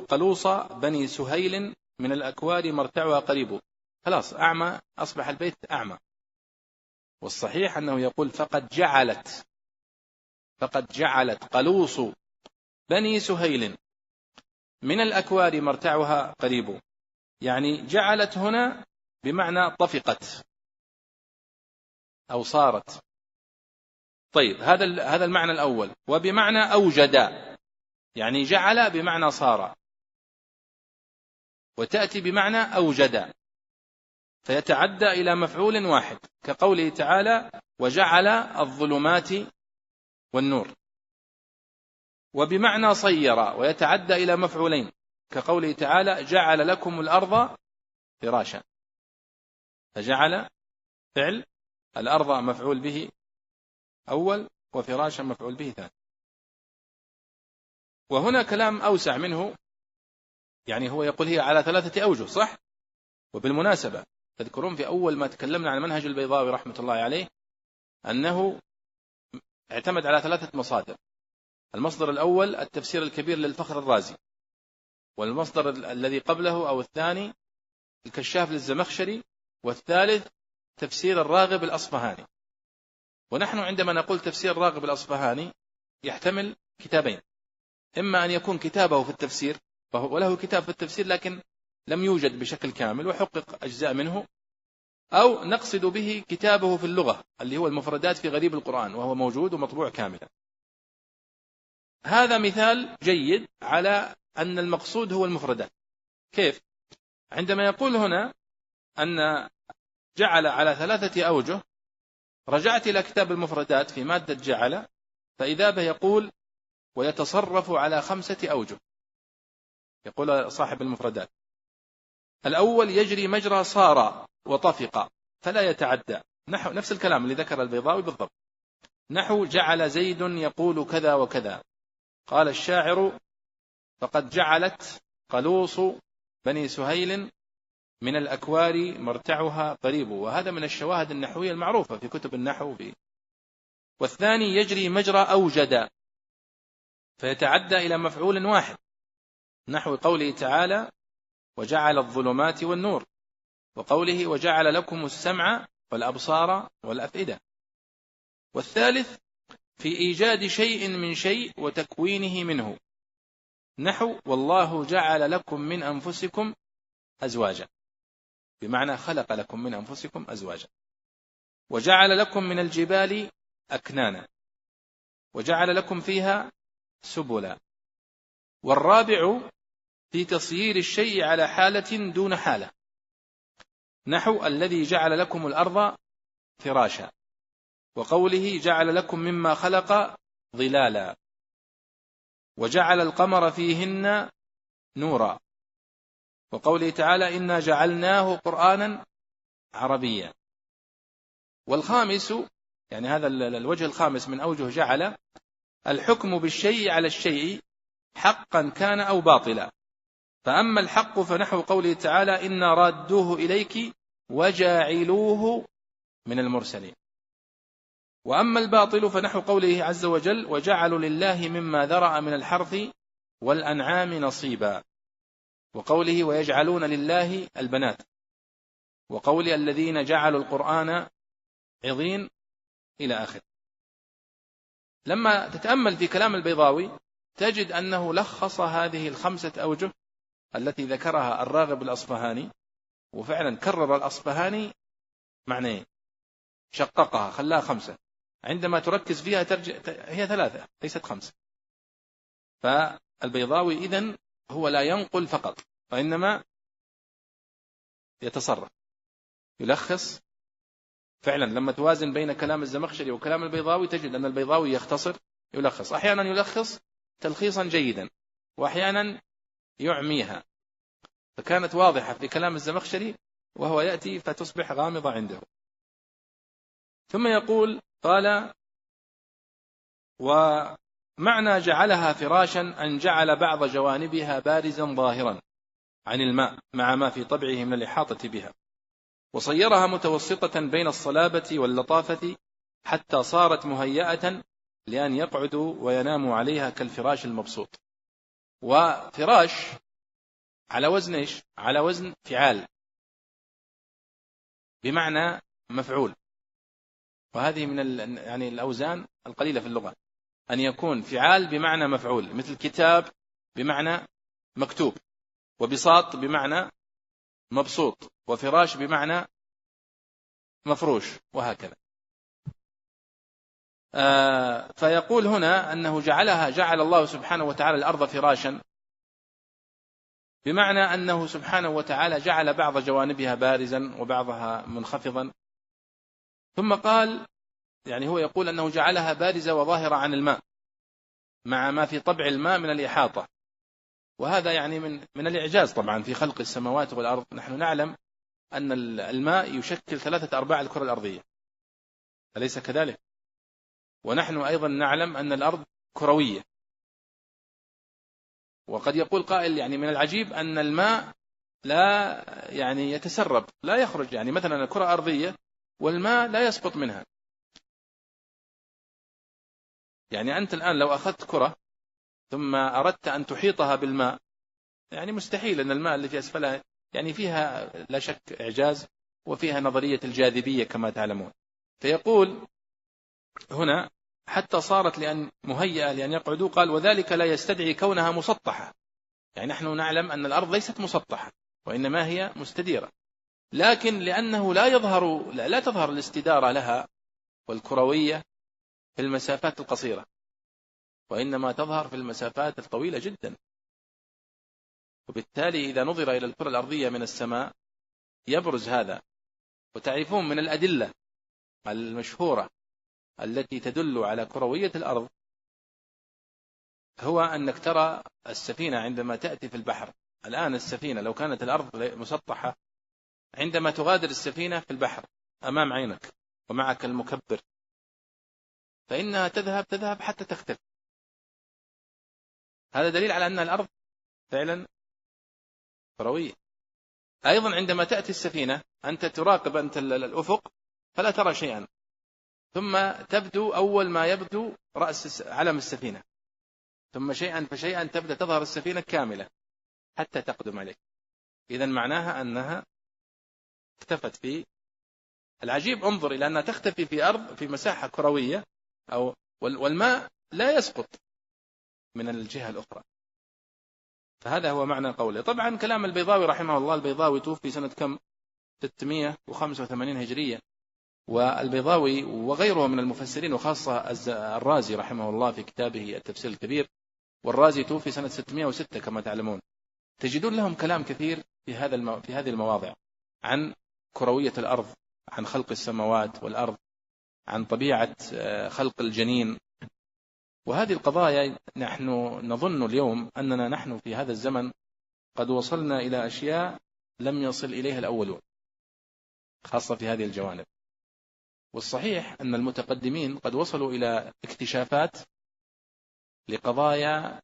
[SPEAKER 2] قلوص بني سهيل من الأكوار مرتعها قريب. خلاص أعمى أصبح البيت أعمى. والصحيح أنه يقول فقد جعلت فقد جعلت قلوص بني سهيل. من الأكوار مرتعها قريب. يعني جعلت هنا بمعنى طفقت. أو صارت. طيب هذا هذا المعنى الأول. وبمعنى أوجد. يعني جعل بمعنى صار. وتأتي بمعنى أوجد. فيتعدى إلى مفعول واحد. كقوله تعالى وجعل الظلمات والنور. وبمعنى صير ويتعدى إلى مفعولين. كقوله تعالى جعل لكم الأرض فراشا. فجعل فعل الأرض مفعول به أول وفراشا مفعول به ثاني. وهنا كلام أوسع منه يعني هو يقول هي على ثلاثة أوجه صح؟ وبالمناسبة تذكرون في أول ما تكلمنا عن منهج البيضاوي رحمة الله عليه أنه اعتمد على ثلاثة مصادر. المصدر الأول التفسير الكبير للفخر الرازي والمصدر الذي قبله أو الثاني الكشاف للزمخشري والثالث تفسير الراغب الأصفهاني. ونحن عندما نقول تفسير الراغب الأصفهاني يحتمل كتابين إما أن يكون كتابه في التفسير وله كتاب في التفسير لكن لم يوجد بشكل كامل وحقق أجزاء منه أو نقصد به كتابه في اللغة اللي هو المفردات في غريب القرآن وهو موجود ومطبوع كاملا. هذا مثال جيد على أن المقصود هو المفردات. كيف؟ عندما يقول هنا أن جعل على ثلاثة أوجه رجعت إلى كتاب المفردات في مادة جعل فإذا به يقول ويتصرف على خمسة أوجه. يقول صاحب المفردات الأول يجري مجرى صار وطفق فلا يتعدى. نحو نفس الكلام اللي ذكر البيضاوي بالضبط. نحو جعل زيد يقول كذا وكذا. قال الشاعر فقد جعلت قلوص بني سهيل من الأكوار مرتعها قريب. وهذا من الشواهد النحوية المعروفة في كتب النحو في والثاني يجري مجرى أوجد فيتعدى إلى مفعول واحد نحو قوله تعالى وجعل الظلمات والنور وقوله وجعل لكم السمع والأبصار والأفئدة. والثالث في إيجاد شيء من شيء وتكوينه منه. نحو والله جعل لكم من أنفسكم أزواجا. بمعنى خلق لكم من أنفسكم أزواجا. وجعل لكم من الجبال أكنانا. وجعل لكم فيها سبلا. والرابع في تصيير الشيء على حالة دون حالة. نحو الذي جعل لكم الأرض فراشا. وقوله جعل لكم مما خلق ظلالا وجعل القمر فيهن نورا. وقوله تعالى إنا جعلناه قرآنا عربيا. والخامس يعني هذا الوجه الخامس من أوجه جعل الحكم بالشيء على الشيء حقا كان أو باطلا. فأما الحق فنحو قوله تعالى إنا رادوه إليك وجاعلوه من المرسلين. وأما الباطل فنحو قوله عز وجل وجعلوا لله مما ذرأ من الحرث والأنعام نصيبا. وقوله ويجعلون لله البنات. وقول الذين جعلوا القرآن عظين إلى آخر. لما تتأمل في كلام البيضاوي تجد أنه لخص هذه الخمسة أوجه التي ذكرها الراغب الأصفهاني وفعلا كرر الأصفهاني معنيين. شققها خلاها خمسة. عندما تركز فيها ترجع هي ثلاثة ليست خمسة. فالبيضاوي إذن هو لا ينقل فقط وإنما يتصرف. يلخص فعلا لما توازن بين كلام الزمخشري وكلام البيضاوي تجد أن البيضاوي يختصر يلخص. أحيانا يلخص تلخيصا جيدا وأحيانا يعميها. فكانت واضحة في كلام الزمخشري وهو يأتي فتصبح غامضة عنده. ثم يقول قال ومعنى جعلها فراشا أن جعل بعض جوانبها بارزا ظاهرا عن الماء مع ما في طبعه من الإحاطة بها وصيرها متوسطة بين الصلابة واللطافة حتى صارت مهيئة لأن يقعدوا ويناموا عليها كالفراش المبسوط وفراش على وزن إيش؟ على وزن فعال بمعنى مفعول وهذه من يعني الأوزان القليلة في اللغة. أن يكون فعال بمعنى مفعول مثل كتاب بمعنى مكتوب وبساط بمعنى مبسوط وفراش بمعنى مفروش وهكذا. آه فيقول هنا أنه جعلها جعل الله سبحانه وتعالى الأرض فراشا بمعنى أنه سبحانه وتعالى جعل بعض جوانبها بارزا وبعضها منخفضا. ثم قال يعني هو يقول أنه جعلها بارزة وظاهرة عن الماء مع ما في طبع الماء من الإحاطة. وهذا يعني من من الإعجاز طبعا في خلق السماوات والأرض. نحن نعلم أن الماء يشكل ثلاثة أرباع الكرة الأرضية. أليس كذلك؟ ونحن أيضا نعلم أن الأرض كروية. وقد يقول قائل يعني من العجيب أن الماء لا يعني يتسرب لا يخرج. يعني مثلا الكرة أرضية والماء لا يسقط منها. يعني أنت الآن لو أخذت كرة ثم أردت أن تحيطها بالماء يعني مستحيل أن الماء اللي في أسفلها يعني فيها لا شك إعجاز وفيها نظرية الجاذبية كما تعلمون. فيقول هنا حتى صارت لأن مهيئة لأن يقعدوا قال وذلك لا يستدعي كونها مسطحة. يعني نحن نعلم أن الأرض ليست مسطحة وإنما هي مستديرة. لكن لأنه لا يظهر لا تظهر الاستدارة لها والكروية في المسافات القصيرة وإنما تظهر في المسافات الطويلة جدا. وبالتالي إذا نظر إلى الكرة الأرضية من السماء يبرز هذا. وتعرفون من الأدلة المشهورة التي تدل على كروية الأرض هو أنك ترى السفينة عندما تأتي في البحر. الآن السفينة لو كانت الأرض مسطحة عندما تغادر السفينة في البحر أمام عينك ومعك المكبر فإنها تذهب تذهب حتى تختفي. هذا دليل على أن الأرض فعلا كروية أيضا عندما تأتي السفينة أنت تراقب أنت الأفق فلا ترى شيئا. ثم تبدو أول ما يبدو رأس علم السفينة. ثم شيئا فشيئا تبدأ تظهر السفينة كاملة حتى تقدم عليك إذا معناها أنها اختفت في العجيب انظر إلى أنها تختفي في أرض في مساحة كروية أو والماء لا يسقط من الجهة الأخرى. فهذا هو معنى قوله طبعا كلام البيضاوي رحمه الله البيضاوي توفي سنة كم؟ 685 هجرية والبيضاوي وغيره من المفسرين وخاصة الرازي رحمه الله في كتابه التفسير الكبير والرازي توفي سنة 606 كما تعلمون. تجدون لهم كلام كثير في هذا المو... في هذه المواضع عن كروية الأرض عن خلق السماوات والأرض عن طبيعة آه، خلق الجنين. وهذه القضايا نحن نظن اليوم أننا نحن في هذا الزمن قد وصلنا إلى أشياء لم يصل إليها الأولون خاصة في هذه الجوانب. والصحيح أن المتقدمين قد وصلوا إلى اكتشافات لقضايا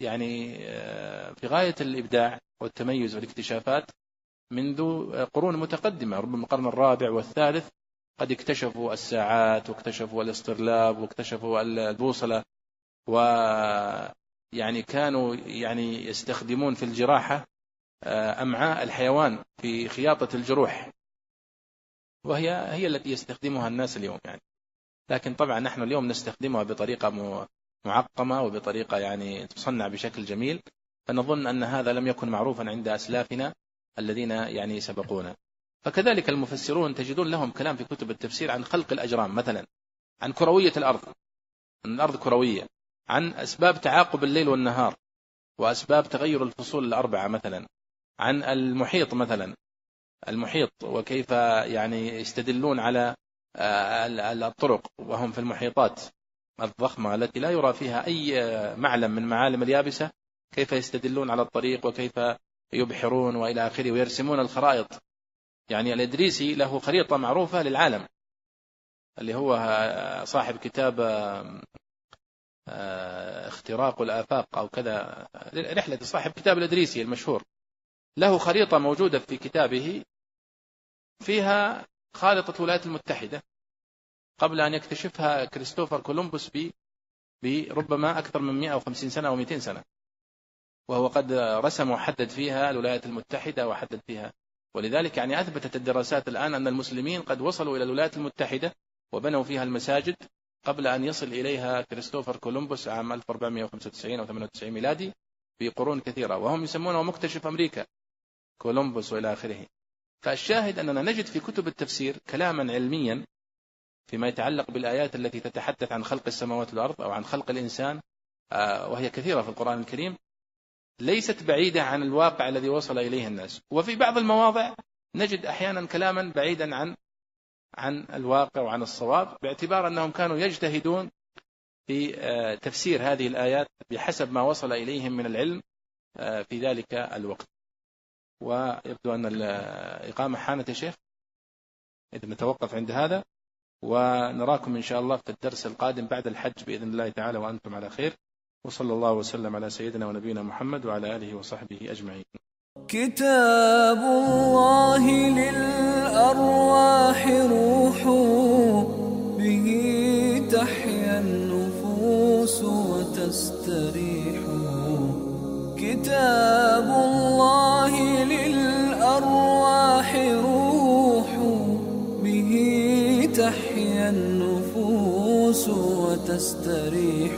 [SPEAKER 2] يعني آه، في غاية الإبداع والتميز والاكتشافات منذ قرون متقدمة ربما القرن الرابع والثالث قد اكتشفوا الساعات واكتشفوا الاسترلاب واكتشفوا البوصلة ويعني كانوا يعني يستخدمون في الجراحة آه، أمعاء الحيوان في خياطة الجروح. وهي هي التي يستخدمها الناس اليوم يعني. لكن طبعا نحن اليوم نستخدمها بطريقة معقمة وبطريقة يعني تصنع بشكل جميل. فنظن أن هذا لم يكن معروفا عند أسلافنا. الذين يعني سبقونا. فكذلك المفسرون تجدون لهم كلام في كتب التفسير عن خلق الأجرام مثلا عن كروية الأرض أن الأرض كروية عن أسباب تعاقب الليل والنهار وأسباب تغير الفصول الأربعة مثلا عن المحيط مثلا. المحيط وكيف يعني يستدلون على آه، الطرق وهم في المحيطات. الضخمة التي لا يرى فيها أي معلم من معالم اليابسة كيف يستدلون على الطريق وكيف يبحرون وإلى آخره ويرسمون الخرائط. يعني الإدريسي له خريطة معروفة للعالم اللي هو صاحب كتاب آه، اختراق الآفاق أو كذا رحلة صاحب كتاب الإدريسي المشهور. له خريطة موجودة في كتابه فيها خارطة الولايات المتحدة قبل أن يكتشفها كريستوفر كولومبوس بربما أكثر من 150 سنة أو 200 سنة. وهو قد رسم وحدد فيها الولايات المتحدة وحدد فيها. ولذلك يعني أثبتت الدراسات الآن أن المسلمين قد وصلوا إلى الولايات المتحدة وبنوا فيها المساجد قبل أن يصل إليها كريستوفر كولومبوس عام 1495 أو 98 ميلادي في قرون كثيرة. وهم يسمونه مكتشف أمريكا كولومبوس وإلى آخره. فالشاهد أننا نجد في كتب التفسير كلاما علميا فيما يتعلق بالآيات التي تتحدث عن خلق السماوات والأرض أو عن خلق الإنسان آه، وهي كثيرة في القرآن الكريم. ليست بعيدة عن الواقع الذي وصل إليه الناس. وفي بعض المواضع نجد أحيانا كلاما بعيدا عن عن الواقع وعن الصواب باعتبار أنهم كانوا يجتهدون في آه، تفسير هذه الآيات بحسب ما وصل إليهم من العلم آه، في ذلك الوقت. ويبدو أن الإقامة حانت يا شيخ. إذا نتوقف عند هذا ونراكم إن شاء الله في الدرس القادم بعد الحج بإذن الله تعالى وأنتم على خير. وصلى الله وسلم على سيدنا ونبينا محمد وعلى آله وصحبه أجمعين.
[SPEAKER 1] كتاب الله للأرواح روح به تحيا النفوس وتستريح. كتاب الله للأرواح روح به تحيا النفوس وتستريح.